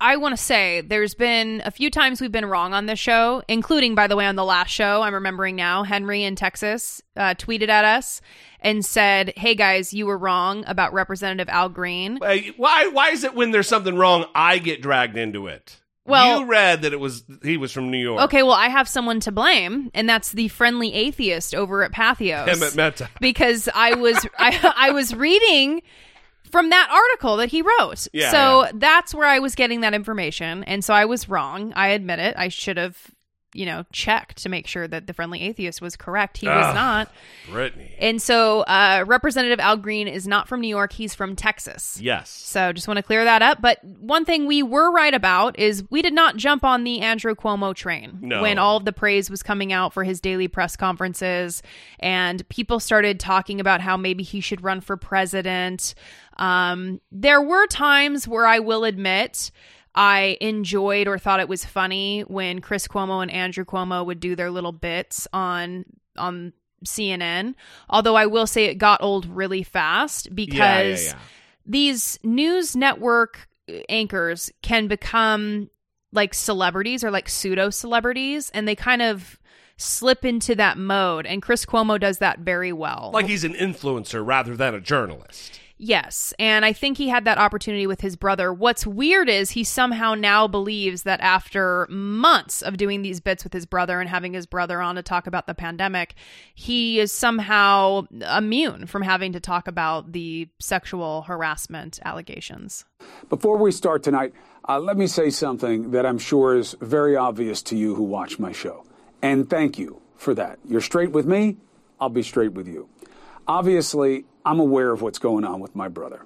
I want to say there's been a few times we've been wrong on this show, including, by the way, on the last show. I'm remembering now. Henry in Texas uh, tweeted at us and said, "Hey guys, you were wrong about Representative Al Green." Why? Why is it when there's something wrong, I get dragged into it? Well- you read that it was he was from New York. Okay, well, I have someone to blame, and that's the friendly atheist over at Patheos. Hemant Mehta. because I was I, I was reading from that article that he wrote. Yeah, so yeah. that's where I was getting that information, and so I was wrong. I admit it. I should have, you know, checked to make sure that the friendly atheist was correct. He was Ugh. not. Brittany. And so, uh, Representative Al Green is not from New York. He's from Texas. Yes. So just want to clear that up. But one thing we were right about is we did not jump on the Andrew Cuomo train No. when all of the praise was coming out for his daily press conferences and people started talking about how maybe he should run for president. Um, there were times where I will admit I enjoyed or thought it was funny when Chris Cuomo and Andrew Cuomo would do their little bits on on CNN. Although I will say it got old really fast because Yeah, yeah, yeah. these news network anchors can become like celebrities or like pseudo celebrities and they kind of slip into that mode and Chris Cuomo does that very well. Like he's an influencer rather than a journalist. Yes, and I think he had that opportunity with his brother. What's weird is he somehow now believes that after months of doing these bits with his brother and having his brother on to talk about the pandemic, he is somehow immune from having to talk about the sexual harassment allegations. Before we start tonight, uh, let me say something that I'm sure is very obvious to you who watch my show. And thank you for that. You're straight with me, I'll be straight with you. Obviously, I'm aware of what's going on with my brother.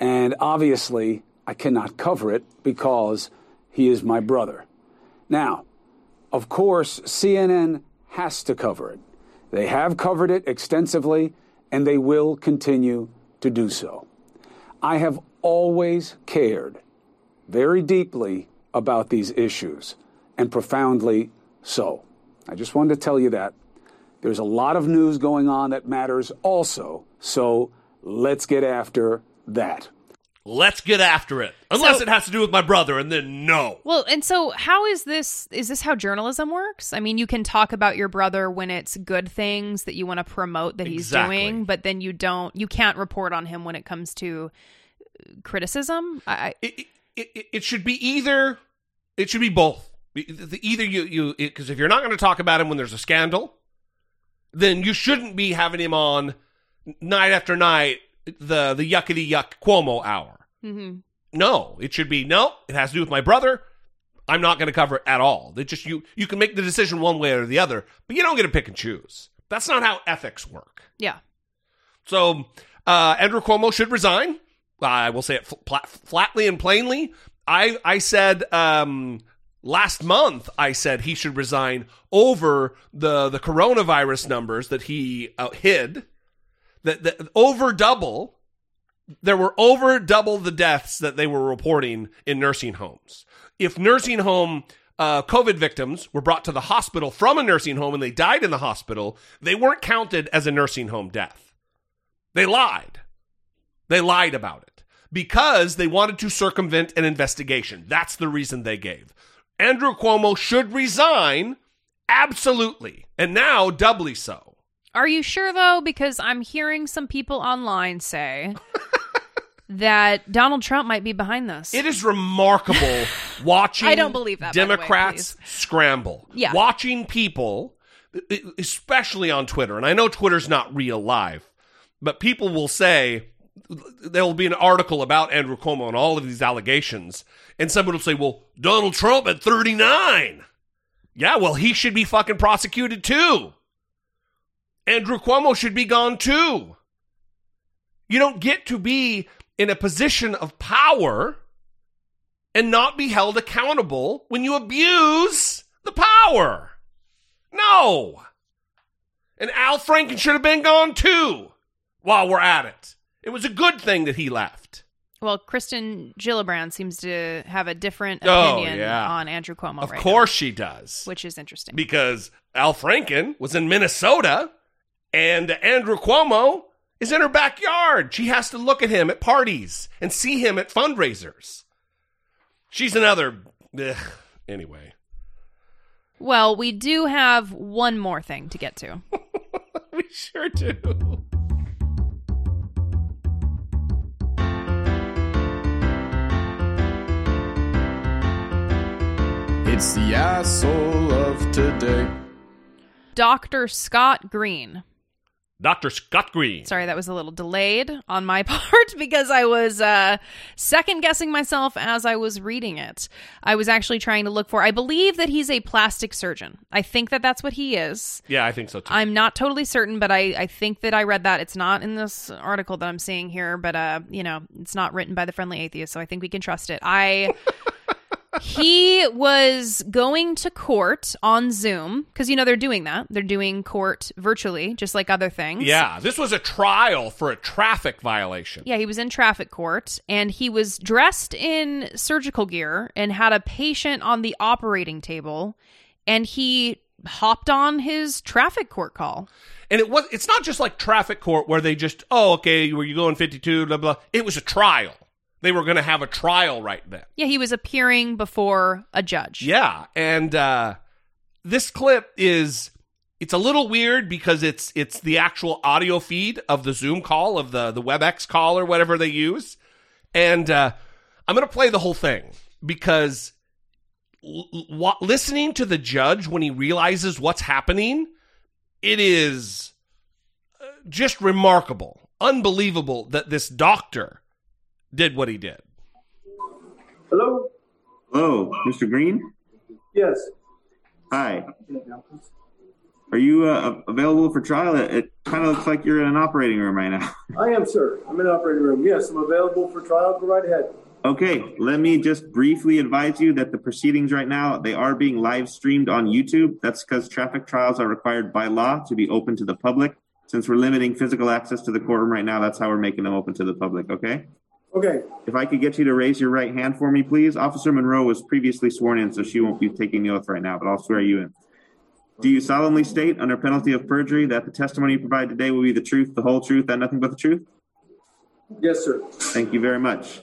And obviously, I cannot cover it because he is my brother. Now, of course, CNN has to cover it. They have covered it extensively, and they will continue to do so. I have always cared very deeply about these issues, and profoundly so. I just wanted to tell you that. There's a lot of news going on that matters also, so let's get after that. Let's get after it. Unless So- it has to do with my brother, and then no. Well, and so how is this is this how journalism works? I mean, you can talk about your brother when it's good things that you want to promote that he's Exactly. doing, but then you don't you can't report on him when it comes to uh, criticism. I, it, it, it should be either. It should be both. The- the- Either you you because if you're not going to talk about him when there's a scandal, then you shouldn't be having him on night after night the the yuckity yuck Cuomo hour. Mhm. No, it should be no. It has to do with my brother. I'm not going to cover it at all. It just you you can make the decision one way or the other, but you don't get to pick and choose. That's not how ethics work. yeah. So uh, Andrew Cuomo should resign. I will say it fl- pla- flatly and plainly. I I said um, last month. I said he should resign over the the coronavirus numbers that he uh, hid. That, that over double. There were over double the deaths that they were reporting in nursing homes. If nursing home uh, COVID victims were brought to the hospital from a nursing home and they died in the hospital, they weren't counted as a nursing home death. They lied. They lied about it because they wanted to circumvent an investigation. That's the reason they gave. Andrew Cuomo should resign, absolutely, and now doubly so. Are you sure though? Because I'm hearing some people online say that Donald Trump might be behind this. It is remarkable watching I don't believe that, the way, Democrats scramble. Yeah. Watching people, especially on Twitter, and I know Twitter's not real live, but people will say there will be an article about Andrew Cuomo and all of these allegations, and someone will say, Well, Donald Trump at 39. Yeah, well, he should be fucking prosecuted too. Andrew Cuomo should be gone too. You don't get to be in a position of power and not be held accountable when you abuse the power. No. And Al Franken should have been gone too while we're at it. It was a good thing that he left. well, Kirsten Gillibrand seems to have a different Oh, opinion yeah. on Andrew Cuomo. Of right course she does. which is interesting. Because Al Franken was in Minnesota and Andrew Cuomo is in her backyard. She has to look at him at parties and see him at fundraisers. She's another. ugh, anyway. well, we do have one more thing to get to. we sure do. It's the asshole of today. Dr. Scott Green. Dr. Scott Green. Sorry, that was a little delayed on my part because I was uh, second guessing myself as I was reading it. I was actually trying to look for, I believe that he's a plastic surgeon. I think that that's what he is. Yeah, I think so too. I'm not totally certain, but I, I think that I read that. It's not in this article that I'm seeing here, but uh, you know, it's not written by the friendly atheist, so I think we can trust it. I he was going to court on Zoom because you know they're doing that. They're doing court virtually, just like other things. Yeah, this was a trial for a traffic violation. Yeah, he was in traffic court and he was dressed in surgical gear and had a patient on the operating table and he hopped on his traffic court call. And it was it's not just like traffic court where they just, oh, okay, were you going 52, blah, blah. It was a trial. They were going to have a trial right then. Yeah, he was appearing before a judge. Yeah, and uh, this clip is it's a little weird because it's it's the actual audio feed of the Zoom call of the the WebEx call or whatever they use, and uh, I'm going to play the whole thing because l- listening to the judge when he realizes what's happening, it is uh, just remarkable, unbelievable that this doctor did what he did. Hello? Hello, Mr. Green? Yes. Hi. Are you uh, available for trial? It, it kind of looks like you're in an operating room right now. I am, sir. I'm in the operating room. Yes, I'm available for trial. Go right ahead. Okay, let me just briefly advise you that the proceedings right now, they are being live streamed on YouTube. That's because traffic trials are required by law to be open to the public. Since we're limiting physical access to the courtroom right now, that's how we're making them open to the public, okay? Okay. If I could get you to raise your right hand for me, please. Officer Monroe was previously sworn in, so she won't be taking the oath right now, but I'll swear you in. Do you solemnly state, under penalty of perjury, that the testimony you provide today will be the truth, the whole truth, and nothing but the truth? Yes, sir. Thank you very much.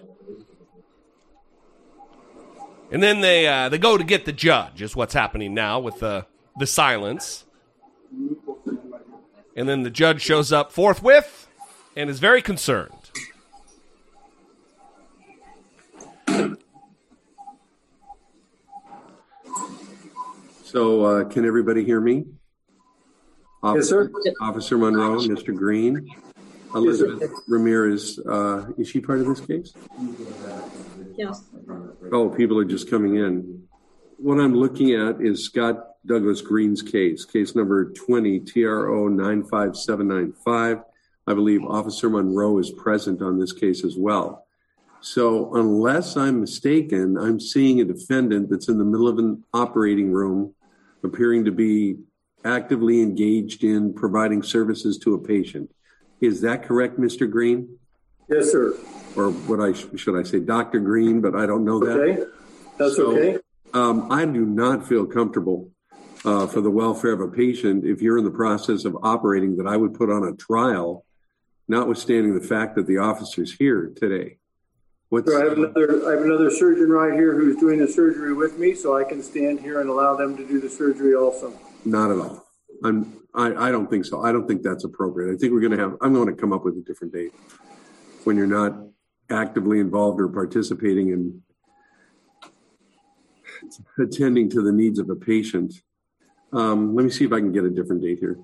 And then they uh, they go to get the judge. Is what's happening now with the the silence. And then the judge shows up forthwith and is very concerned. So, uh, can everybody hear me? Yes, sir. Officer Monroe, Mr. Green, Elizabeth Ramirez, uh, is she part of this case? Yes. Oh, people are just coming in. What I'm looking at is Scott Douglas Green's case, case number 20 TRO 95795. I believe Officer Monroe is present on this case as well. So, unless I'm mistaken, I'm seeing a defendant that's in the middle of an operating room appearing to be actively engaged in providing services to a patient. Is that correct, Mr. Green? Yes, sir. Or what I should I say, Dr. Green, but I don't know that. Okay. That's So, okay. Um, I do not feel comfortable uh, for the welfare of a patient if you're in the process of operating that I would put on a trial, notwithstanding the fact that the officer's here today. What's, Sir, I have another, I have another surgeon right here who's doing the surgery with me, so I can stand here and allow them to do the surgery also. Not at all. I'm. I, I don't think so. I don't think that's appropriate. I think we're going to have. I'm going to come up with a different date when you're not actively involved or participating in attending to the needs of a patient. Um, let me see if I can get a different date here.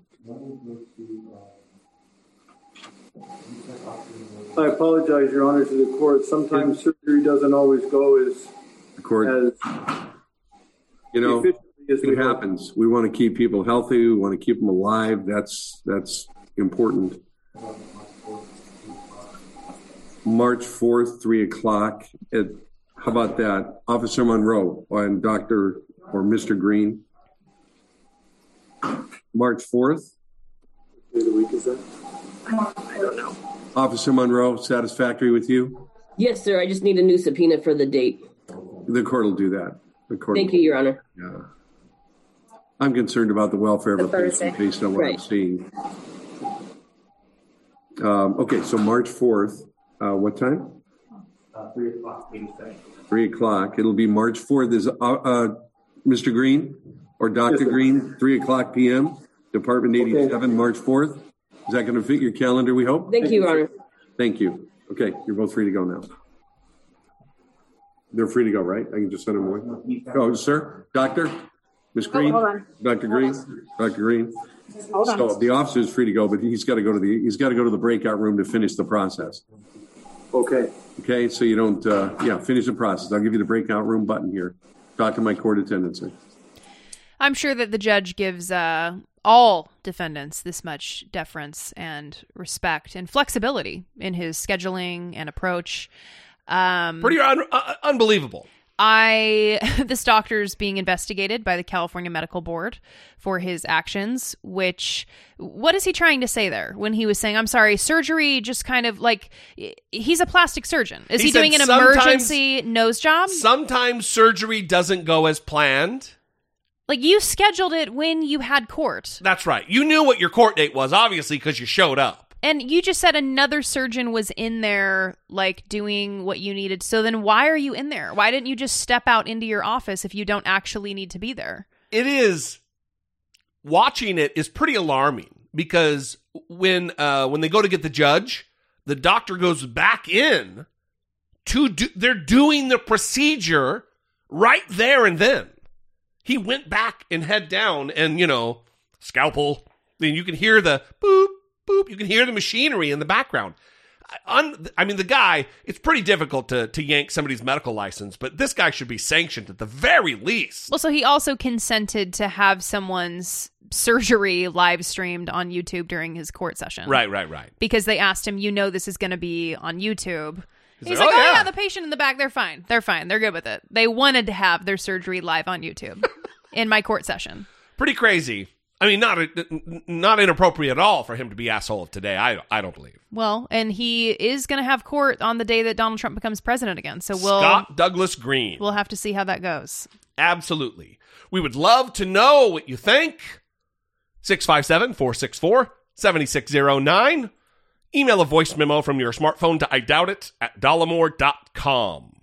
I apologize, Your Honor, to the court. Sometimes surgery doesn't always go as, The court, as you know, efficiently as we it hope. happens. We want to keep people healthy. We want to keep them alive. That's that's important. March fourth, three o'clock. At, how about that, Officer Monroe and Doctor or Mister Green? March fourth, Day of the week is that? I don't know. Officer Monroe, satisfactory with you? Yes, sir. I just need a new subpoena for the date. The court will do that. The court. Thank you, Your Honor. Yeah. I'm concerned about the welfare of a The Thursday. patient based on what I'm seeing. Um, okay, so March 4th, uh, what time? Three o'clock, Three o'clock. It'll be March 4th. Is, uh, uh, Mr. Green or Dr. Yes. Green, three o'clock PM, Department 87, March 4th. Is that going to fit your calendar, we hope? Thank you, Your Honor. Thank you. Okay, you're both free to go now. They're free to go, right? I can just send them away. Oh, sir, doctor, Miss Green, hold on. Dr. Green, Dr. Green. Hold on. So the officer is free to go, but he's got to go to the he's got to go to the breakout room to finish the process. Okay. Okay, so you don't uh, yeah finish the process. I'll give you the breakout room button here. Talk to my court attendant. sir. I'm sure that the judge gives uh, all defendants this much deference and respect and flexibility in his scheduling and approach. Um, Pretty un- uh, unbelievable. I this doctor's being investigated by the California Medical Board for his actions, which what is he trying to say there when he was saying I'm sorry, surgery just kind of like he's a plastic surgeon. Is He he, doing an emergency nose job? Sometimes surgery doesn't go as planned. Like you scheduled it when you had court. That's right. You knew what your court date was, obviously, because you showed up. And you just said another surgeon was in there, like doing what you needed. So then why are you in there? Why didn't you just step out into your office if you don't actually need to be there? It is watching it is pretty alarming because when uh, when they go to get the judge, the doctor goes back in to do. They're doing the procedure right there and then. He went back and head down, and you know, scalpel. Then you can hear the boop boop. You can hear the machinery in the background. I mean, the guy. It's pretty difficult to to yank somebody's medical license, but this guy should be sanctioned at the very least. Well, so he also consented to have someone's surgery live streamed on YouTube during his court session. Right, right, right. Because they asked him, you know, this is going to be on YouTube. He's He's, like, like, "Oh, oh, yeah." yeah, the patient in the back, they're fine. They're fine. They're good with it. They wanted to have their surgery live on YouTube in my court session. pretty crazy. I mean, not not inappropriate at all for him to be asshole of today. I I don't believe. Well, and he is going to have court on the day that Donald Trump becomes president again. So we'll Scott Douglas Green. we'll have to see how that goes. Absolutely. We would love to know what you think. 657 464 7609. Email a voice memo from your smartphone to I doubt it at dollemore.com.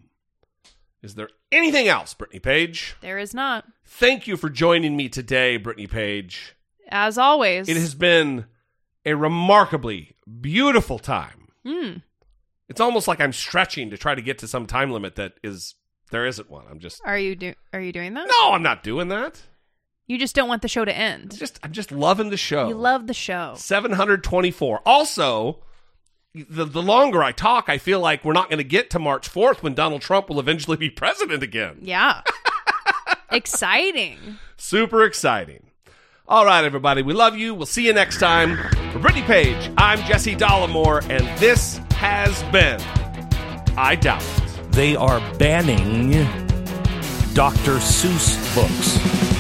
Is there anything else, Brittany Page? There is not. Thank you for joining me today, Brittany Page. As always. It has been a remarkably beautiful time. Hmm. It's almost like I'm stretching to try to get to some time limit that is there isn't one. I'm just Are you do are you doing that? No, I'm not doing that. You just don't want the show to end. Just I'm just loving the show. You love the show. 724. Also, the the longer I talk, I feel like we're not going to get to March 4th when Donald Trump will eventually be president again. Yeah. Exciting. Super exciting. All right, everybody, we love you. We'll see you next time. For Brittany Page, I'm Jesse Dollemore, and this has been I Doubt It. They are banning Dr. Seuss books.